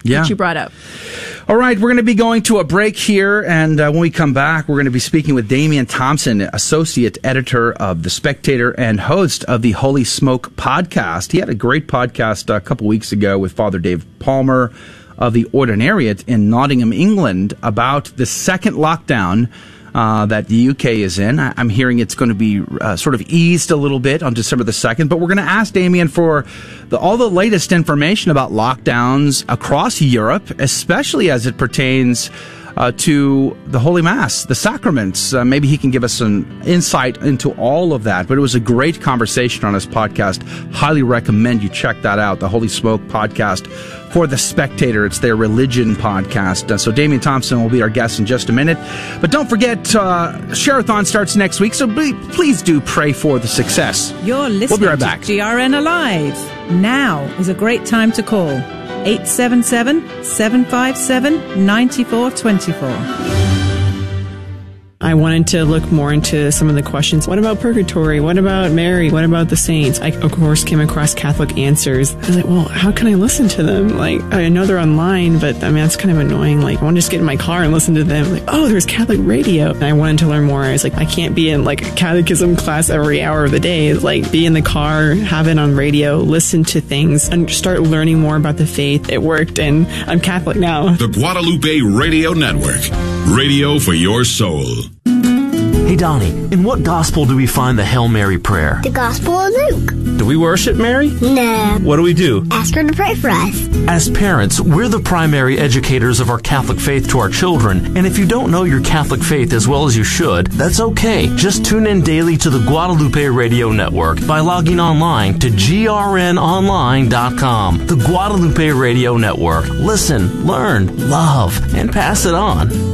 [SPEAKER 1] Yeah.
[SPEAKER 6] which you brought up.
[SPEAKER 1] All right, we're going to be going to a break here, and uh, when we come back, we're going to be speaking with Damian Thompson, associate editor of The Spectator and host of the Holy Smoke podcast. He had a great podcast a couple weeks ago with Father Dave Palmer of the Ordinariate in Nottingham, England, about the second lockdown. Uh, that the UK is in. I- am hearing it's going to be uh, sort of eased a little bit on December the 2nd, but we're going to ask Damian for the, all the latest information about lockdowns across Europe, especially as it pertains uh, to the Holy Mass, the sacraments. Uh, maybe he can give us some insight into all of that. But it was a great conversation on his podcast. Highly recommend you check that out, the Holy Smoke podcast for The Spectator. It's their religion podcast. Uh, so Damian Thompson will be our guest in just a minute. But don't forget, uh, Share-a-thon starts next week, so please do pray for the success.
[SPEAKER 4] You're listening
[SPEAKER 1] we'll be right back.
[SPEAKER 4] GRN Alive. Now is a great time to call. 877 757 9424.
[SPEAKER 8] I wanted to look more into some of the questions. What about purgatory? What about Mary? What about the saints? I, of course, came across Catholic answers. I was like, well, how can I listen to them? Like, I know they're online, but I mean, that's kind of annoying. Like, I want to just get in my car and listen to them. Like, oh, there's Catholic radio. And I wanted to learn more. I was like, I can't be in like a catechism class every hour of the day. Like, be in the car, have it on radio, listen to things, and start learning more about the faith. It worked, and I'm Catholic now.
[SPEAKER 9] The Guadalupe Radio Network, radio for your soul.
[SPEAKER 10] Hey, Donnie, in what gospel do we find the Hail Mary prayer?
[SPEAKER 11] The Gospel of Luke.
[SPEAKER 10] Do we worship Mary?
[SPEAKER 11] No.
[SPEAKER 10] What do we do?
[SPEAKER 11] Ask her to pray for us.
[SPEAKER 10] As parents, we're the primary educators of our Catholic faith to our children, and if you don't know your Catholic faith as well as you should, that's okay. Just tune in daily to the Guadalupe Radio Network by logging online to grnonline.com. The Guadalupe Radio Network. Listen, learn, love, and pass it on.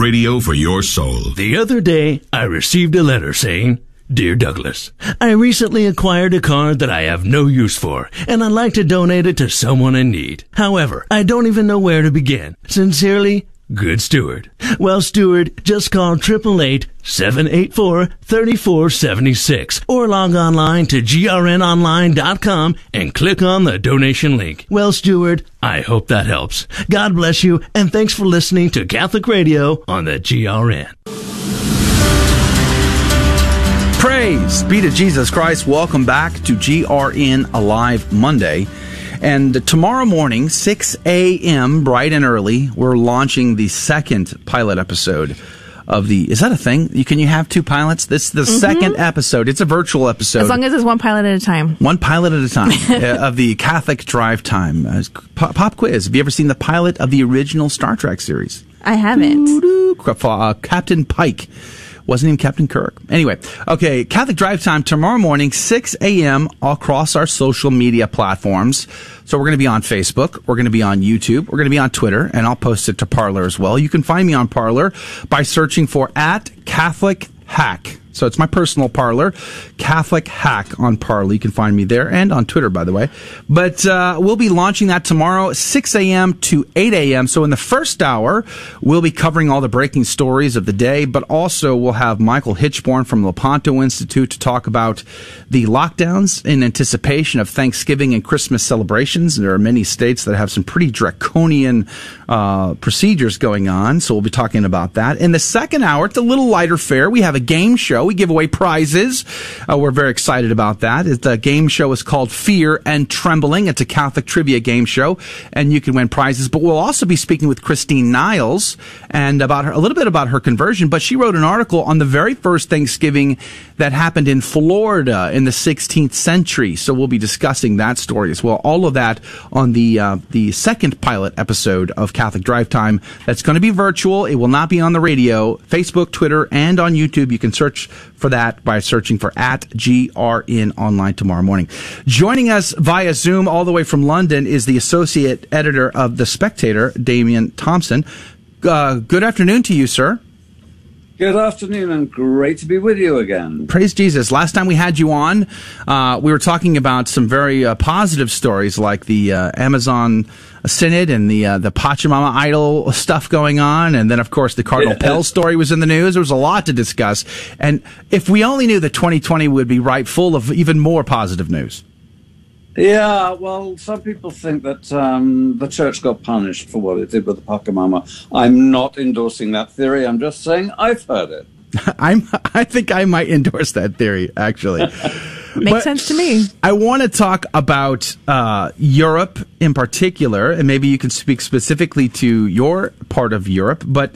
[SPEAKER 9] Radio for your soul.
[SPEAKER 12] The other day, I received a letter saying, Dear Douglas, I recently acquired a card that I have no use for, and I'd like to donate it to someone in need. However, I don't even know where to begin. Sincerely, Good Steward. Well, Steward, just call 888-784-3476 or log online to grnonline.com and click on the donation link. Well, Steward, I hope that helps. God bless you, and thanks for listening to Catholic Radio on the GRN.
[SPEAKER 1] Praise be to Jesus Christ. Welcome back to GRN Alive Monday. And tomorrow morning, 6 a.m., bright and early, we're launching the second pilot episode of the. Is that a thing? You, Can you have two pilots? This is the mm-hmm. second episode. It's a virtual episode.
[SPEAKER 6] As long as it's one pilot at a time.
[SPEAKER 1] One pilot at a time (laughs) uh, of the Catholic Drive Time. Uh, pop, pop, quiz. Have you ever seen the pilot of the original Star Trek series?
[SPEAKER 6] I haven't.
[SPEAKER 1] Uh, Captain Pike wasn't even Captain Kirk. Anyway, okay, Catholic Drive Time tomorrow morning, 6 a.m. across our social media platforms. So we're going to be on Facebook, we're going to be on YouTube, we're going to be on Twitter, and I'll post it to Parler as well. You can find me on Parler by searching for at Catholic Hack. So it's my personal Parler, Catholic Hack on Parler. You can find me there and on Twitter, by the way. But uh, we'll be launching that tomorrow, 6 a.m. to 8 a.m. So in the first hour, we'll be covering all the breaking stories of the day, but also we'll have Michael Hichborn from Lepanto Institute to talk about the lockdowns in anticipation of Thanksgiving and Christmas celebrations. There are many states that have some pretty draconian uh, procedures going on, so we'll be talking about that. In the second hour, it's a little lighter fare. We have a game show. We give away prizes. Uh, we're very excited about that. The game show is called Fear and Trembling. It's a Catholic trivia game show, and you can win prizes. But we'll also be speaking with Christine Niles and about her, a little bit about her conversion. But she wrote an article on the very first Thanksgiving that happened in Florida in the 16th century. So we'll be discussing that story as well. All of that on the uh, the second pilot episode of Catholic Drive Time. That's going to be virtual. It will not be on the radio, Facebook, Twitter, and on YouTube. You can search for that by searching for at GRN online tomorrow morning. Joining us via Zoom all the way from London is the associate editor of The Spectator, Damian Thompson. Uh, good afternoon to you, sir.
[SPEAKER 13] Good afternoon, and great to be with you again.
[SPEAKER 1] Praise Jesus. Last time we had you on, uh, we were talking about some very uh, positive stories like the uh, Amazon Synod and the uh, the Pachamama idol stuff going on, and then of course the Cardinal
[SPEAKER 13] Yeah.
[SPEAKER 1] Pell story was in the news. There was a lot to discuss, and if we only knew that 2020 would be right full of even more positive news.
[SPEAKER 13] Yeah, well, some people think that um, the church got punished for what it did with the Pachamama. I'm not endorsing that theory. I'm just saying I've heard it. (laughs)
[SPEAKER 1] I'm I think I might endorse that theory actually. (laughs)
[SPEAKER 6] Makes
[SPEAKER 1] But
[SPEAKER 6] sense to me.
[SPEAKER 1] I want to talk about uh, Europe in particular, and maybe you can speak specifically to your part of Europe. But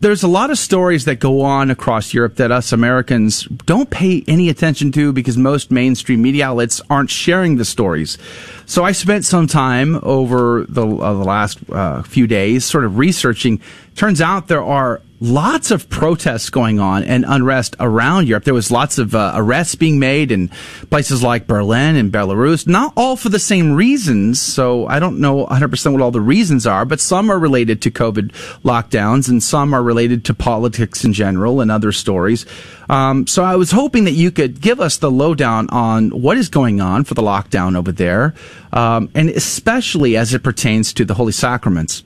[SPEAKER 1] there's a lot of stories that go on across Europe that us Americans don't pay any attention to because most mainstream media outlets aren't sharing the stories. So I spent some time over the, uh, the last uh, few days sort of researching. Turns out there are lots of protests going on and unrest around Europe. There was lots of uh, arrests being made in places like Berlin and Belarus, not all for the same reasons. So I don't know 100% what all the reasons are, but some are related to COVID lockdowns and some are related to politics in general and other stories. Um, so I was hoping that you could give us the lowdown on what is going on for the lockdown over there, um, and especially as it pertains to the Holy Sacraments.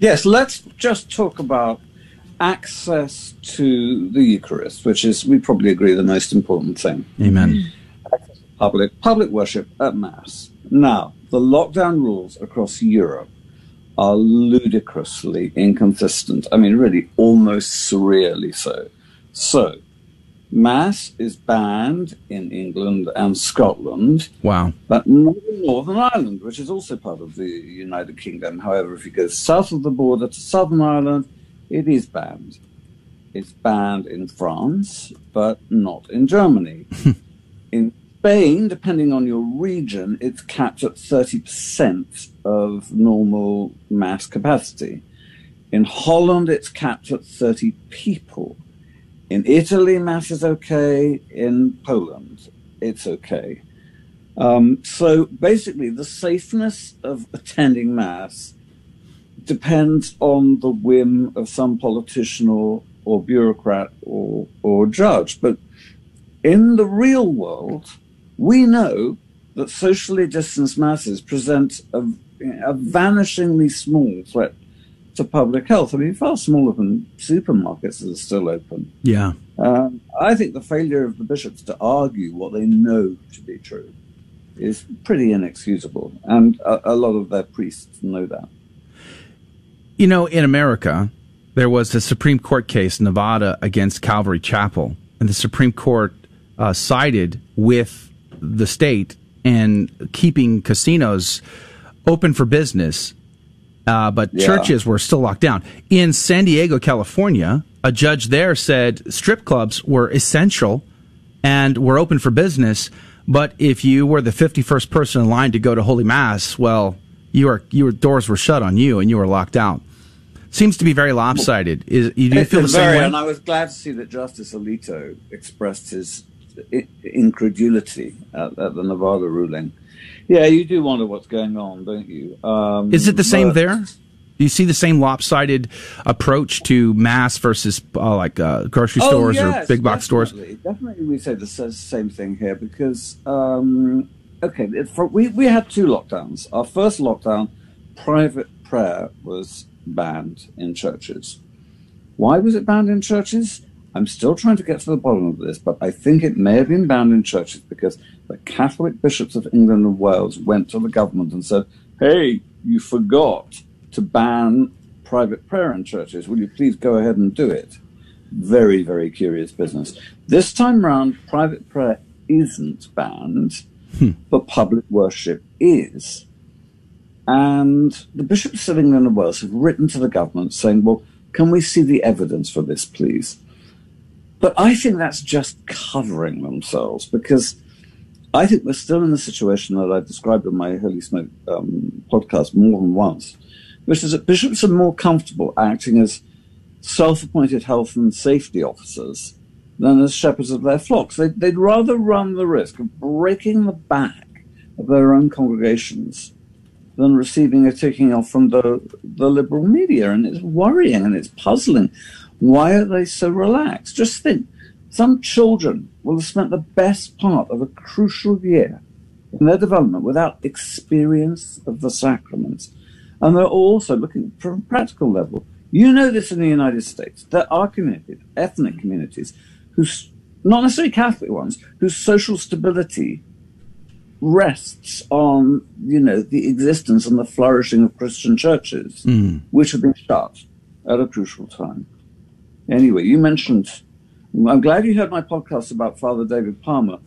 [SPEAKER 13] Yes, let's just talk about access to the Eucharist, which is, we probably agree, the most important thing.
[SPEAKER 1] Amen.
[SPEAKER 13] Public, public worship at Mass. Now, the lockdown rules across Europe are ludicrously inconsistent. I mean, really, almost surreally so. So, Mass is banned in England and Scotland,
[SPEAKER 1] Wow.
[SPEAKER 13] but not in Northern Ireland, which is also part of the United Kingdom. However, if you go south of the border to Southern Ireland, it is banned. It's banned in France, but not in Germany. (laughs) in Spain, depending on your region, it's capped at 30% of normal mass capacity. In Holland, it's capped at 30 people. In Italy, mass is okay. In Poland, it's okay. Um, so basically, the safeness of attending mass depends on the whim of some politician or, or bureaucrat or, or judge. But in the real world, we know that socially distanced masses present a, a vanishingly small threat to public health. I mean, far smaller than supermarkets that are still open.
[SPEAKER 1] Yeah.
[SPEAKER 13] Um, I think the failure of the bishops to argue what they know to be true is pretty inexcusable, and a, a lot of their priests know that.
[SPEAKER 1] You know, in America, there was a Supreme Court case, Nevada against Calvary Chapel, and the Supreme Court uh, sided with the state in keeping casinos open for business, uh, but
[SPEAKER 14] Yeah.
[SPEAKER 1] churches were still locked down. In San Diego, California, a judge there said strip clubs were essential and were open for business, but if you were the 51st person in line to go to Holy Mass, well, your your doors were shut on you and you were locked out. Seems to be very lopsided. Is you do you feel the same
[SPEAKER 13] very-
[SPEAKER 1] way?
[SPEAKER 13] And I was glad to see that Justice Alito expressed his incredulity at, at the Nevada ruling. Yeah, you do wonder what's going on, don't you? Um,
[SPEAKER 1] Is it the same
[SPEAKER 13] but-
[SPEAKER 1] there? Do you see the same lopsided approach to mass versus uh, like uh, grocery
[SPEAKER 13] Oh,
[SPEAKER 1] stores or big box stores?
[SPEAKER 13] definitely. Definitely, we say the same thing here because um, okay, for, we we had two lockdowns. Our first lockdown, private prayer was banned in churches. Why was it banned in churches? I'm still trying to get to the bottom of this, but I think it may have been banned in churches because the Catholic bishops of England and Wales went to the government and said, "Hey, you forgot to ban private prayer in churches. Will you please go ahead and do it?" Very, very curious business. This time round, private prayer isn't banned, but public worship is. And the bishops of England and Wales have written to the government saying, well, can we see the evidence for this, please? But I think that's just covering themselves because I think we're still in the situation that I described in my Holy Smoke um, podcast more than once, which is that bishops are more comfortable acting as self appointed health and safety officers than as shepherds of their flocks. They, they'd rather run the risk of breaking the back of their own congregations than receiving a ticking off from the, the liberal media. And it's worrying and it's puzzling. Why are they so relaxed? Just think. Some children will have spent the best part of a crucial year in their development without experience of the sacraments. And they're also looking from a practical level. You know this in the United States. There are communities, ethnic communities, whose, not necessarily Catholic ones, whose social stability rests on, you know, the existence and the flourishing of Christian churches,
[SPEAKER 1] Mm.
[SPEAKER 13] which have been shut at a crucial time. Anyway, you mentioned, I'm glad you heard my podcast about Father David Palmer.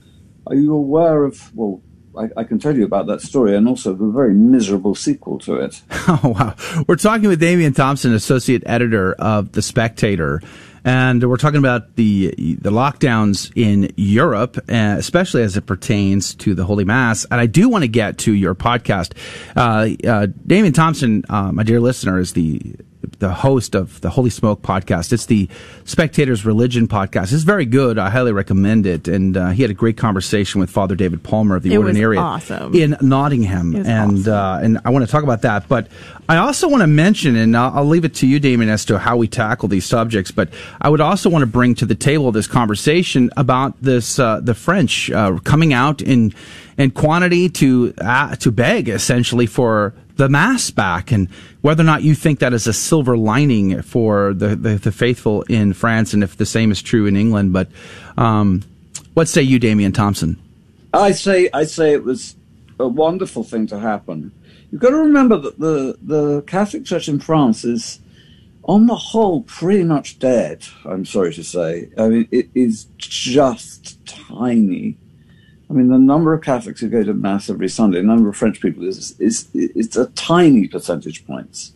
[SPEAKER 13] Are you aware of, well, I, I can tell you about that story and also the very miserable sequel to it. (laughs)
[SPEAKER 1] Oh, wow. We're talking with Damian Thompson, associate editor of The Spectator. And we're talking about the the lockdowns in Europe, uh, especially as it pertains to the Holy Mass. And I do want to get to your podcast. Uh, uh, Damian Thompson, uh, my dear listener, is the the host of the Holy Smoke podcast. It's the Spectator's Religion podcast. It's very good. I highly recommend it. And uh, he had a great conversation with Father David Palmer of the
[SPEAKER 6] It
[SPEAKER 1] Ordinariate
[SPEAKER 6] awesome.
[SPEAKER 1] in Nottingham, and uh, and I want to talk about that. But I also want to mention, and I'll, I'll leave it to you, Damon, as to how we tackle these subjects. But I would also want to bring to the table this conversation about this uh, the French uh, coming out in in quantity to uh, to beg essentially for the mass back, and whether or not you think that is a silver lining for the the, the faithful in France, and if the same is true in England. But um, what say you, Damian Thompson?
[SPEAKER 13] I say, I say it was a wonderful thing to happen. You've got to remember that the, the Catholic Church in France is, on the whole, pretty much dead. I'm sorry to say. I mean, it is just tiny. I mean, the number of Catholics who go to mass every Sunday, the number of French people is is it's a tiny percentage points.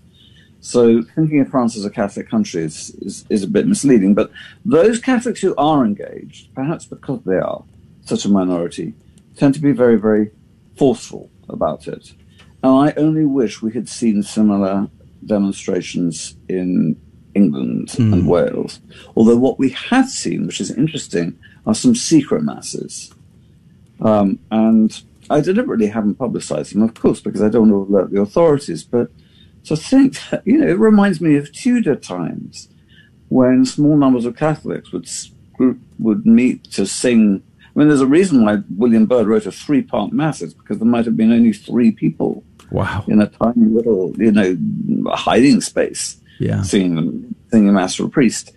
[SPEAKER 13] So thinking of France as a Catholic country is, is, is a bit misleading. But those Catholics who are engaged, perhaps because they are such a minority, tend to be very, very forceful about it. And I only wish we had seen similar demonstrations in England and hmm. Wales. Although what we have seen, which is interesting, are some secret masses. Um, and I deliberately haven't publicized them, of course, because I don't want to alert the authorities. But to think, that, you know, it reminds me of Tudor times when small numbers of Catholics would would meet to sing. I mean, there's a reason why William Byrd wrote a three-part mass. It's because there might have been only three people
[SPEAKER 1] Wow.
[SPEAKER 13] in a tiny little, you know, hiding space
[SPEAKER 1] Yeah.
[SPEAKER 13] singing, singing mass for a priest.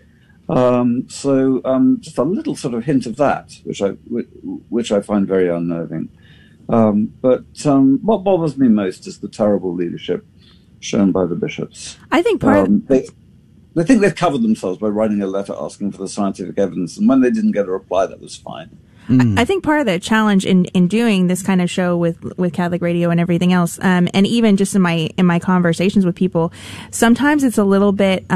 [SPEAKER 13] Um, so um, just a little sort of hint of that, which I which, which I find very unnerving. Um, but um, what bothers me most is the terrible leadership shown by the bishops.
[SPEAKER 6] I think part
[SPEAKER 13] Um, they, they think they've covered themselves by writing a letter asking for the scientific evidence, and when they didn't get a reply, that was fine.
[SPEAKER 6] I think part of the challenge in, in doing this kind of show with with Catholic radio and everything else, um, and even just in my in my conversations with people, sometimes it's a little bit.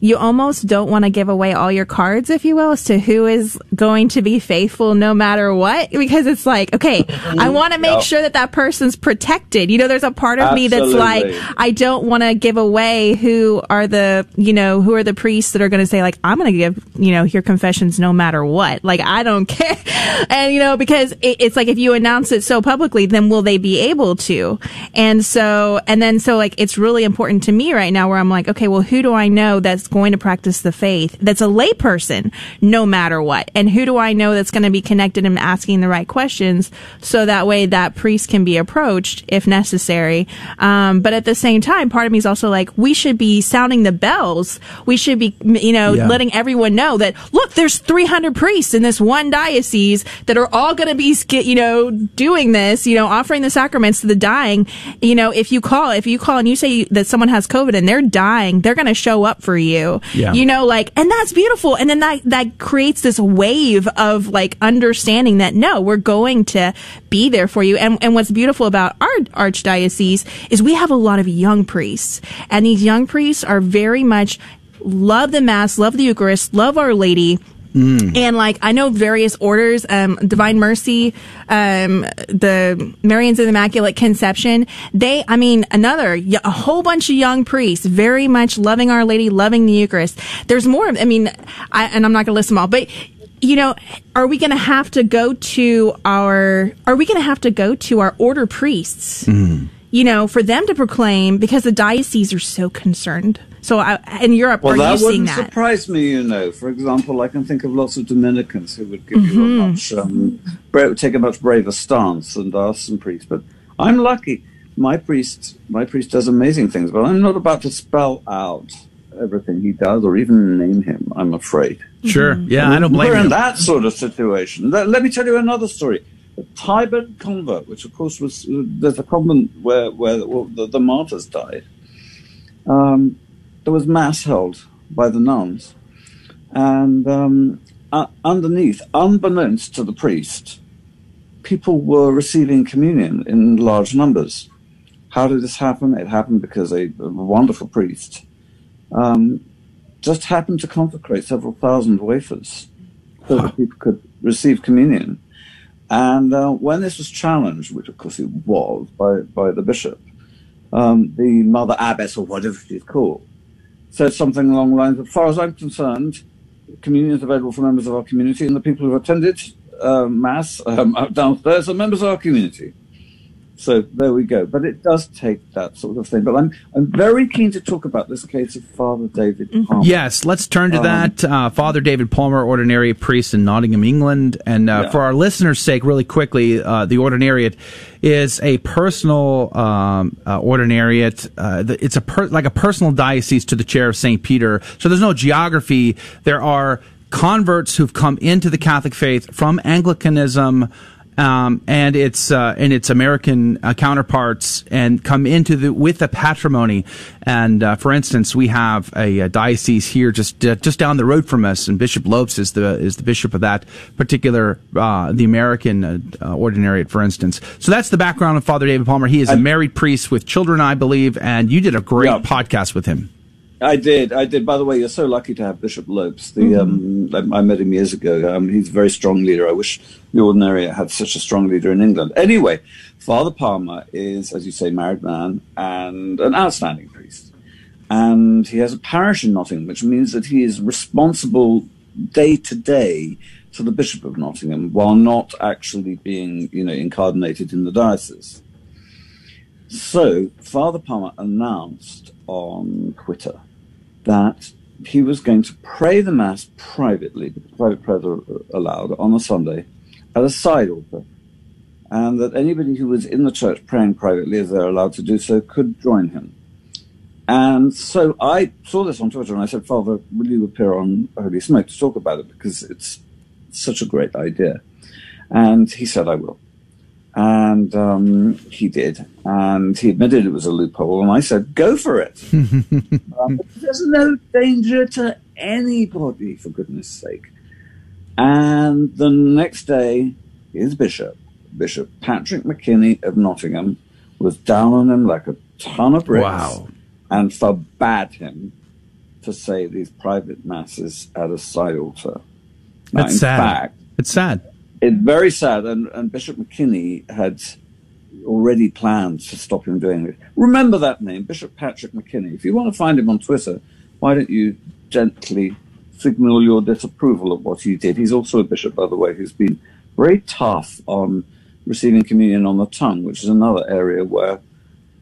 [SPEAKER 6] You almost don't want to give away all your cards, if you will, as to who is going to be faithful no matter what, because it's like, okay, mm-hmm. I want to make
[SPEAKER 14] Yeah.
[SPEAKER 6] sure that that person's protected. You know, there's a part of me that's like, I don't want to give away who are the, you know, who are the priests that are going to say like, I'm going to give, you know, your confessions no matter what. Like, I don't (laughs) care. And, you know, because it, it's like if you announce it so publicly, then will they be able to? And so, and then so like, it's really important to me right now where I'm like, okay, well, who do I know that's going to practice the faith that's a layperson no matter what? And who do I know that's going to be connected and asking the right questions so that way that priest can be approached if necessary? Um, but at the same time, part of me is also like, we should be sounding the bells. We should be, you know,
[SPEAKER 14] Yeah.
[SPEAKER 6] letting everyone know that, look, there's 300 priests in this one diocese that are all going to be, you know, doing this, you know, offering the sacraments to the dying. You know, if you call, if you call and you say that someone has COVID and they're dying, they're going to show up for you.
[SPEAKER 14] Yeah.
[SPEAKER 6] You know, like, and that's beautiful. And then that, that creates this wave of like understanding that no, we're going to be there for you. And, and what's beautiful about our archdiocese is we have a lot of young priests and these young priests are very much love the mass, love the Eucharist, love Our Lady. And like I know various orders, um, Divine Mercy, um, the Marians of the Immaculate Conception. They, I mean, another a whole bunch of young priests, very much loving Our Lady, loving the Eucharist. There's more. I mean, I, and I'm not going to list them all, but you know, are we going to have to go to our? Are we going to have to go to our order priests? you know, for them to proclaim because the dioceses are so concerned, So I, in Europe,
[SPEAKER 13] Well,
[SPEAKER 6] are
[SPEAKER 13] that
[SPEAKER 6] you seeing
[SPEAKER 13] wouldn't surprise me, you know. For example, I can think of lots of Dominicans who would give you a
[SPEAKER 6] Mhm.
[SPEAKER 13] much, um, bra- take a much braver stance and ask some priests. But I'm lucky. My priest, my priest does amazing things, but I'm not about to spell out everything he does or even name him. I'm afraid.
[SPEAKER 1] Sure. Yeah, I don't blame
[SPEAKER 13] We're
[SPEAKER 1] you.
[SPEAKER 13] in that sort of situation. Let, let me tell you another story. The Tyburn convent, which of course was there's a convent where where the, the martyrs died. Um, there was mass held by the nuns, and um, uh, underneath, unbeknownst to the priest, people were receiving communion in large numbers. How did this happen? It happened because a, a wonderful priest um, just happened to consecrate several thousand wafers so that people could receive communion. And uh, when this was challenged, which of course it was by, by the bishop, um, the mother abbess or whatever she's called, said something along the lines, as far as I'm concerned, communion is available for members of our community, and the people who attended uh, Mass um, (laughs) downstairs are members of our community. So there we go. But it does take that sort of thing. But I'm I'm very keen to talk about this case of Father David Palmer.
[SPEAKER 1] Yes, let's turn to
[SPEAKER 13] Um,
[SPEAKER 1] that. Uh, Father David Palmer, ordinary priest in Nottingham, England. And uh,
[SPEAKER 13] Yeah.
[SPEAKER 1] for our listeners' sake, really quickly, uh, the ordinariate is a personal um, uh, ordinariate. Uh, it's a per- like a personal diocese to the chair of St. Peter. So there's no geography. There are converts who've come into the Catholic faith from Anglicanism um, and its uh, and its American uh, counterparts, and come into the with the patrimony. And uh, for instance, we have a, a diocese here just uh, just down the road from us, and Bishop Lopes is the is the bishop of that particular uh, the American uh, uh, ordinariate, for instance. So that's the background of Father David Palmer. He is a married priest with children, I believe, and you did a great
[SPEAKER 13] Yeah.
[SPEAKER 1] podcast with him.
[SPEAKER 13] I did. I did. By the way, you're so lucky to have Bishop Lopes. The um, I, I met him years ago. Um, he's a very strong leader. I wish the ordinary had such a strong leader in England. Anyway, Father Palmer is, as you say, married man and an outstanding priest, and he has a parish in Nottingham, which means that he is responsible day to day to the Bishop of Nottingham, while not actually being, you know, incarnated in the diocese. So, Father Palmer announced on Twitter that he was going to pray the Mass privately, because private prayers allowed on a Sunday, at a side altar. And that anybody who was in the church praying privately, as they're allowed to do so, could join him. And so I saw this on Twitter and I said, Father, will you appear on Holy Smoke to talk about it? Because it's such a great idea. And he said, I will. And um, he did. And he admitted it was a loophole. And I said, go for it. (laughs) Um, there's no danger to anybody, for goodness sake. And the next day, his bishop, Bishop Patrick McKinney of Nottingham, was down on him like a ton of bricks
[SPEAKER 1] Wow.
[SPEAKER 13] and forbade him to say these private masses at a side altar. Now,
[SPEAKER 1] That's sad.
[SPEAKER 13] fact,
[SPEAKER 1] It's sad.
[SPEAKER 13] It's very sad, and, and Bishop McKinney had already planned to stop him doing it. Remember that name, Bishop Patrick McKinney. If you want to find him on Twitter, why don't you gently signal your disapproval of what he did? He's also a bishop, by the way, who's been very tough on receiving communion on the tongue, which is another area where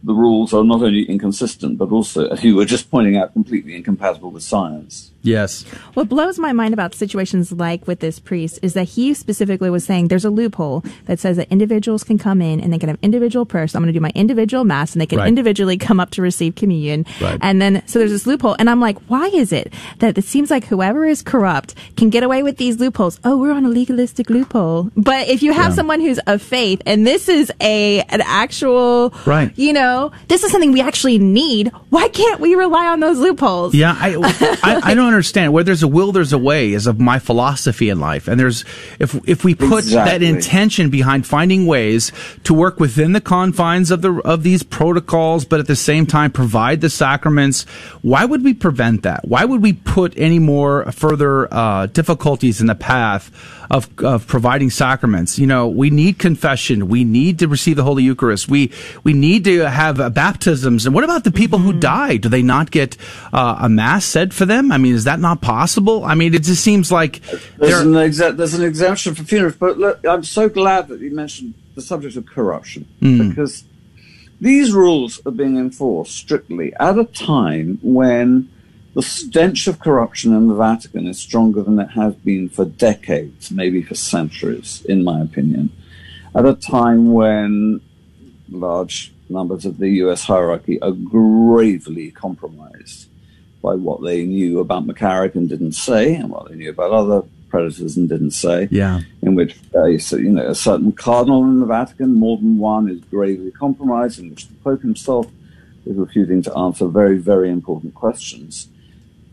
[SPEAKER 13] the rules are not only inconsistent, but also, as you were just pointing out, completely incompatible with science.
[SPEAKER 1] Yes.
[SPEAKER 6] What blows my mind about situations like with this priest is that he specifically was saying there's a loophole that says that individuals can come in and they can have individual prayers. So I'm going to do my individual mass and they can
[SPEAKER 14] Right.
[SPEAKER 6] individually come up to receive communion.
[SPEAKER 14] Right.
[SPEAKER 6] And then, so there's this loophole. And I'm like, why is it that it seems like whoever is corrupt can get away with these loopholes? Oh, we're on a legalistic loophole. But if you have
[SPEAKER 1] Yeah.
[SPEAKER 6] someone who's of faith and this is a, an actual,
[SPEAKER 1] Right.
[SPEAKER 6] you know, this is something we actually need, why can't we rely on those loopholes?
[SPEAKER 1] Yeah, I, I, I don't understand. Where there's a will, there's a way. Is of my philosophy in life, and there's if if we put that intention behind finding ways to work within the confines of the of these protocols, but at the same time provide the sacraments. Why would we prevent that? Why would we put any more further uh, difficulties in the path of of providing sacraments? You know, we need confession. We need to receive the Holy Eucharist. We we need to have uh, baptisms. And what about the people who die? Do they not get uh, a mass said for them? I mean, is that not possible? I mean, it just seems like
[SPEAKER 13] There's
[SPEAKER 1] there-
[SPEAKER 13] an, exa- there's an exemption for funerals, but look, I'm so glad that you mentioned the subject of corruption
[SPEAKER 1] Mm.
[SPEAKER 13] because these rules are being enforced strictly at a time when the stench of corruption in the Vatican is stronger than it has been for decades, maybe for centuries, in my opinion, at a time when large numbers of the US hierarchy are gravely compromised by what they knew about McCarrick and didn't say, and what they knew about other predators and didn't say.
[SPEAKER 1] Yeah.
[SPEAKER 13] In which case, you know, a certain cardinal in the Vatican, more than one, is gravely compromised, in which the Pope himself is refusing to answer very, very important questions.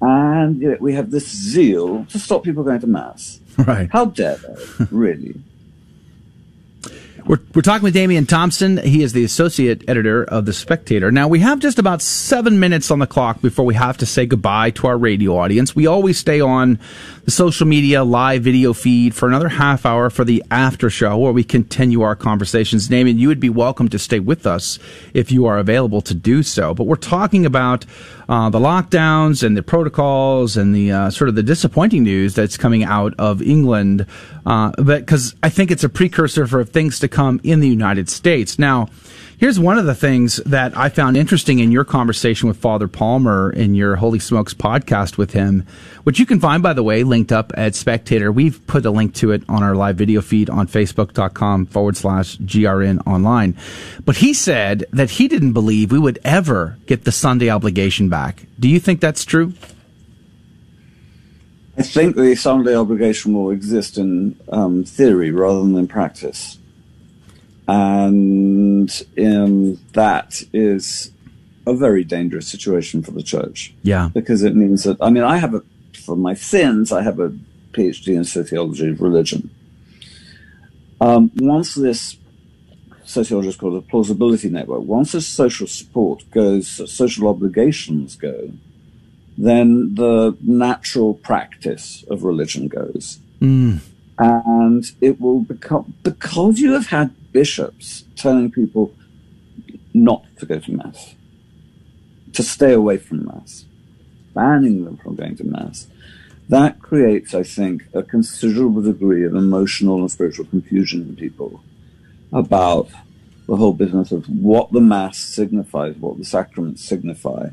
[SPEAKER 13] And you know, we have this zeal to stop people going to Mass. (laughs)
[SPEAKER 1] Right.
[SPEAKER 13] How dare they, (laughs) really?
[SPEAKER 1] We're, we're talking with Damian Thompson. He is the associate editor of The Spectator. Now, we have just about seven minutes on the clock before we have to say goodbye to our radio audience. We always stay on the social media live video feed for another half hour for the after show where we continue our conversations. Damian, you would be welcome to stay with us if you are available to do so. But we're talking about uh, the lockdowns and the protocols and the uh, sort of the disappointing news that's coming out of England. Uh, but because I think it's a precursor for things to come in the United States. Now, here's one of the things that I found interesting in your conversation with Father Palmer in your Holy Smokes podcast with him, which you can find, by the way, linked up at Spectator. We've put a link to it on our live video feed on facebook.com forward slash GRN online. But he said that he didn't believe we would ever get the Sunday obligation back. Do you think that's true?
[SPEAKER 13] I think the Sunday obligation will exist in um, theory rather than in practice. And um, that is a very dangerous situation for the church.
[SPEAKER 1] Yeah.
[SPEAKER 13] Because it means that, I mean, I have a, for my sins, I have a PhD in sociology of religion. Um, once this sociology is called a plausibility network, once this social support goes, social obligations go, then the natural practice of religion goes.
[SPEAKER 1] Mm.
[SPEAKER 13] And it will become, because you have had bishops telling people not to go to Mass, to stay away from Mass, banning them from going to Mass, that creates, I think, a considerable degree of emotional and spiritual confusion in people about the whole business of what the Mass signifies, what the sacraments signify,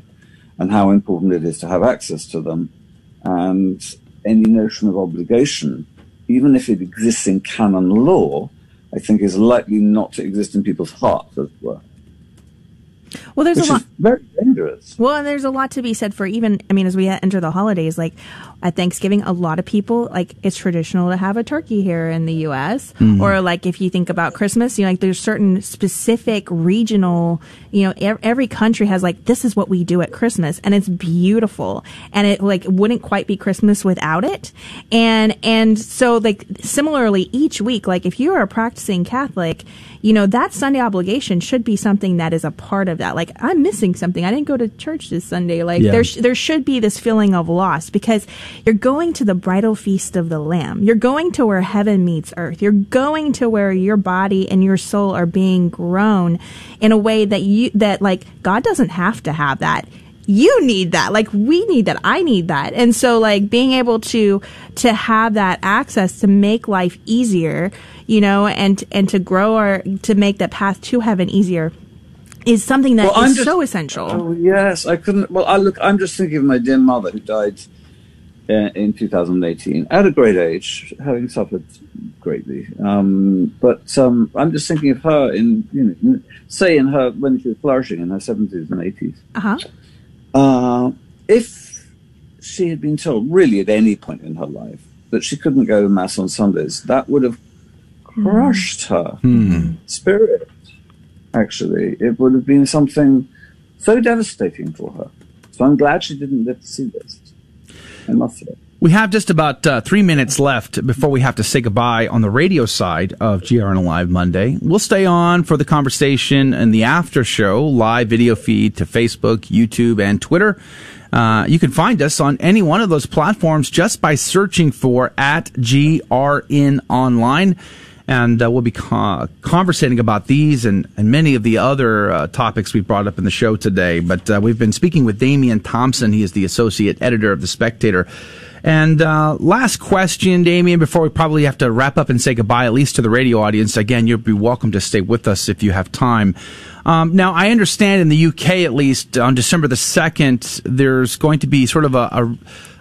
[SPEAKER 13] and how important it is to have access to them. And any notion of obligation, even if it exists in canon law, I think is likely not to exist in people's hearts, as it were.
[SPEAKER 6] Well, there's
[SPEAKER 13] Which
[SPEAKER 6] a lot.
[SPEAKER 13] very dangerous.
[SPEAKER 6] Well, and there's a lot to be said for even, I mean, as we enter the holidays, like at Thanksgiving, a lot of people, like, it's traditional to have a turkey here in the U.S.
[SPEAKER 14] Mhm.
[SPEAKER 6] Or, like, if you think about Christmas, you know, like, there's certain specific regional, you know, ev- every country has, like, this is what we do at Christmas. And it's beautiful. And it, like, wouldn't quite be Christmas without it. And, and so, like, similarly, each week, like, if you are a practicing Catholic, you know, that Sunday obligation should be something that is a part of that. Like, I'm missing something. I didn't go to church this Sunday. Like,
[SPEAKER 14] Yeah.
[SPEAKER 6] there, sh- there should be this feeling of loss because you're going to the bridal feast of the Lamb. You're going to where heaven meets earth. You're going to where your body and your soul are being grown in a way that you, that like, God doesn't have to have that you need that like we need that i need that and so like being able to to have that access to make life easier you know and and to grow our to make that path to heaven easier is something that is
[SPEAKER 13] Well, I'm just-
[SPEAKER 6] so essential
[SPEAKER 13] Oh yes, I couldn't. Well, I look. I'm just thinking of my dear mother who died in 2018 at a great age, having suffered greatly. Um, but um, I'm just thinking of her in, you know, in- say in her when she was flourishing in her 70s and 80s.
[SPEAKER 6] uh-huh
[SPEAKER 13] Uh, if she had been told, really at any point in her life, that she couldn't go to mass on Sundays, that would have crushed her spirit. Actually, it would have been something so devastating for her. So I'm glad she didn't live to see this. I must say.
[SPEAKER 1] We have just about uh, three minutes left before we have to say goodbye on the radio side of GRN Alive Monday. We'll stay on for the conversation and the after show live video feed to Facebook, YouTube, and Twitter. Uh, you can find us on any one of those platforms just by searching for at GRN Online. And uh, we'll be co- conversating about these and, and many of the other uh, topics we brought up in the show today. But uh, we've been speaking with Damian Thompson. He is the associate editor of The Spectator. And uh, last question, Damian, before we probably have to wrap up and say goodbye, at least to the radio audience. Again, you'll be welcome to stay with us if you have time. Um, now, I understand in the UK, at least on December the 2nd, there's going to be sort of a, a,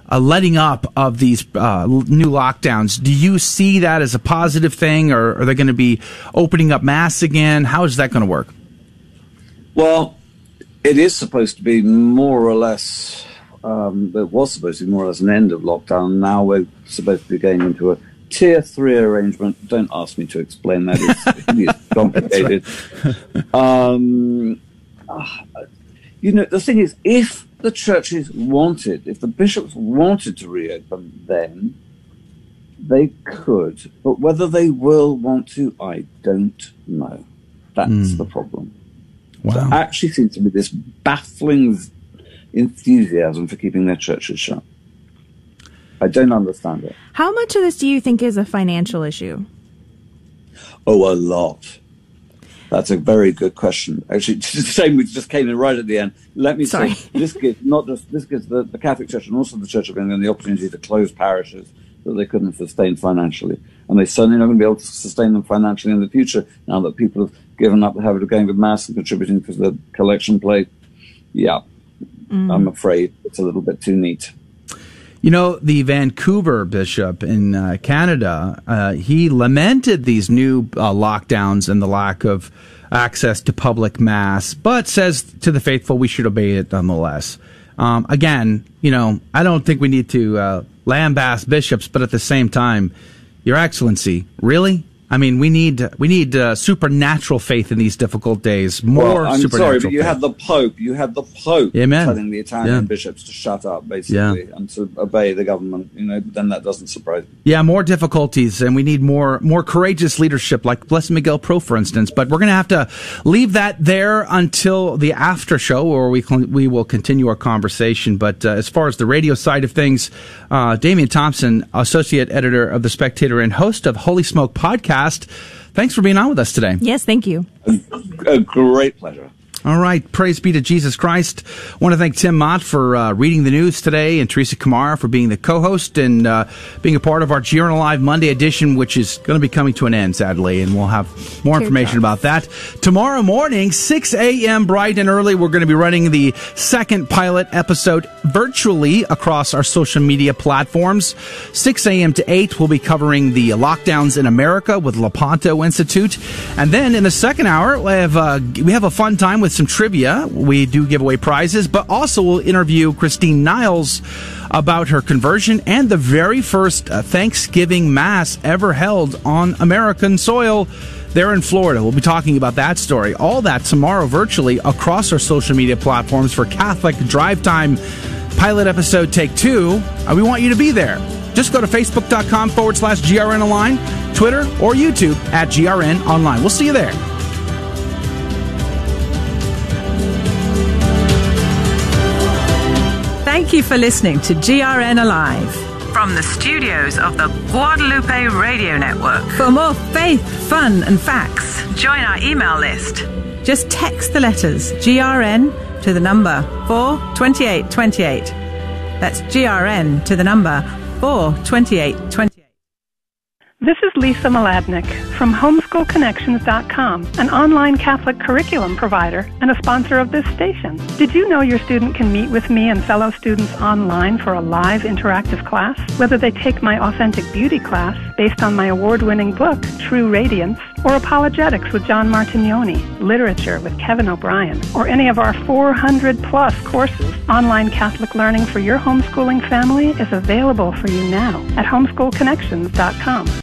[SPEAKER 1] a letting up of these uh, new lockdowns. Do you see that as a positive thing, or are they going to be opening up mass again? How is that going to work?
[SPEAKER 13] Well, it is supposed to be more or less. Um, it was supposed to be more or less an end of lockdown. Now we're supposed to be going into a tier three arrangement. Don't ask me to explain that; it's, it's (laughs) (laughs) complicated. Um, ah, you know, the thing is, if the churches wanted, if the bishops wanted to reopen, then they could. But whether they will want to, I don't know. That's
[SPEAKER 1] Mm.
[SPEAKER 13] the problem.
[SPEAKER 1] Wow.
[SPEAKER 13] There actually seems to be this baffling enthusiasm for keeping their churches shut. I don't understand it.
[SPEAKER 6] How much of this do you think is a financial issue?
[SPEAKER 13] Oh, a lot. That's a very good question. Actually, (laughs) shame we just came in right at the end. Let me
[SPEAKER 6] Sorry.
[SPEAKER 13] say, this gives not just this gives the, the Catholic Church and also the Church of England the opportunity to close parishes that they couldn't sustain financially, and they certainly not going to be able to sustain them financially in the future now that people have given up the habit of going to mass and contributing to the collection plate. Yeah,
[SPEAKER 1] Mm.
[SPEAKER 13] I'm afraid it's a little bit too neat.
[SPEAKER 1] You know, the Vancouver bishop in uh, Canada, uh, he lamented these new uh, lockdowns and the lack of access to public mass, but says to the faithful, we should obey it nonetheless. Um, again, you know, I don't think we need to uh, lambaste bishops, but at the same time, Your Excellency, really? I mean, we need we need uh, supernatural faith in these difficult days. More
[SPEAKER 13] well, I'm
[SPEAKER 1] supernatural.
[SPEAKER 13] sorry, but you
[SPEAKER 1] faith.
[SPEAKER 13] had the Pope. You had the Pope
[SPEAKER 1] Amen.
[SPEAKER 13] telling the Italian
[SPEAKER 1] Yeah.
[SPEAKER 13] bishops to shut up, basically, and to obey the government. You know, then that doesn't surprise me.
[SPEAKER 1] Yeah, more difficulties, and we need more more courageous leadership, like Blessed Miguel Pro, for instance. But we're going to have to leave that there until the after show, or we con- we will continue our conversation. But uh, as far as the radio side of things, uh, Damian Thompson, associate editor of the Spectator and host of Holy Smoke podcast. Thanks for being on with us today.
[SPEAKER 6] Yes, thank you.
[SPEAKER 13] A great pleasure.
[SPEAKER 1] All right. Praise be to Jesus Christ. I want to thank Tim Mott for uh, reading the news today and Teresa Kamara for being the co-host and uh, being a part of our GRN Live Monday edition, which is going to be coming to an end, sadly, and we'll have more information about that. Tomorrow morning, 6 a.m. bright and early, we're going to be running the second pilot episode virtually across our social media platforms. 6 a.m. to 8, we'll be covering the lockdowns in America with Lepanto Institute. And then in the second hour, we have, uh, we have a fun time with some trivia. We do give away prizes, but also we'll interview Christine Niles about her conversion and the very first uh, Thanksgiving Mass ever held on American soil there in Florida. We'll be talking about that story. All that tomorrow virtually across our social media platforms for Catholic Drive Time pilot episode take two. Uh, we want you to be there. Just go to facebook.com forward slash GRN Online, Twitter, or YouTube at GRN Online. We'll see you there.
[SPEAKER 4] Thank you for listening to GRN Alive.
[SPEAKER 2] From the studios of the Guadalupe Radio Network.
[SPEAKER 4] For more faith, fun, and facts,
[SPEAKER 2] Join our email list.
[SPEAKER 4] just text the letters GRN to the number 42828. That's GRN to the number 42828.
[SPEAKER 14] This is Lisa Mladinich from HomeschoolConnections.com, an online Catholic curriculum provider and a sponsor of this station. Did you know your student can meet with me and fellow students online for a live interactive class? Whether they take my Authentic Beauty class based on my award winning book, True Radiance, or Apologetics with John Martignoni, Literature with Kevin O'Brien, or any of our 400 plus courses, online Catholic learning for your homeschooling family is available for you now at HomeschoolConnections.com.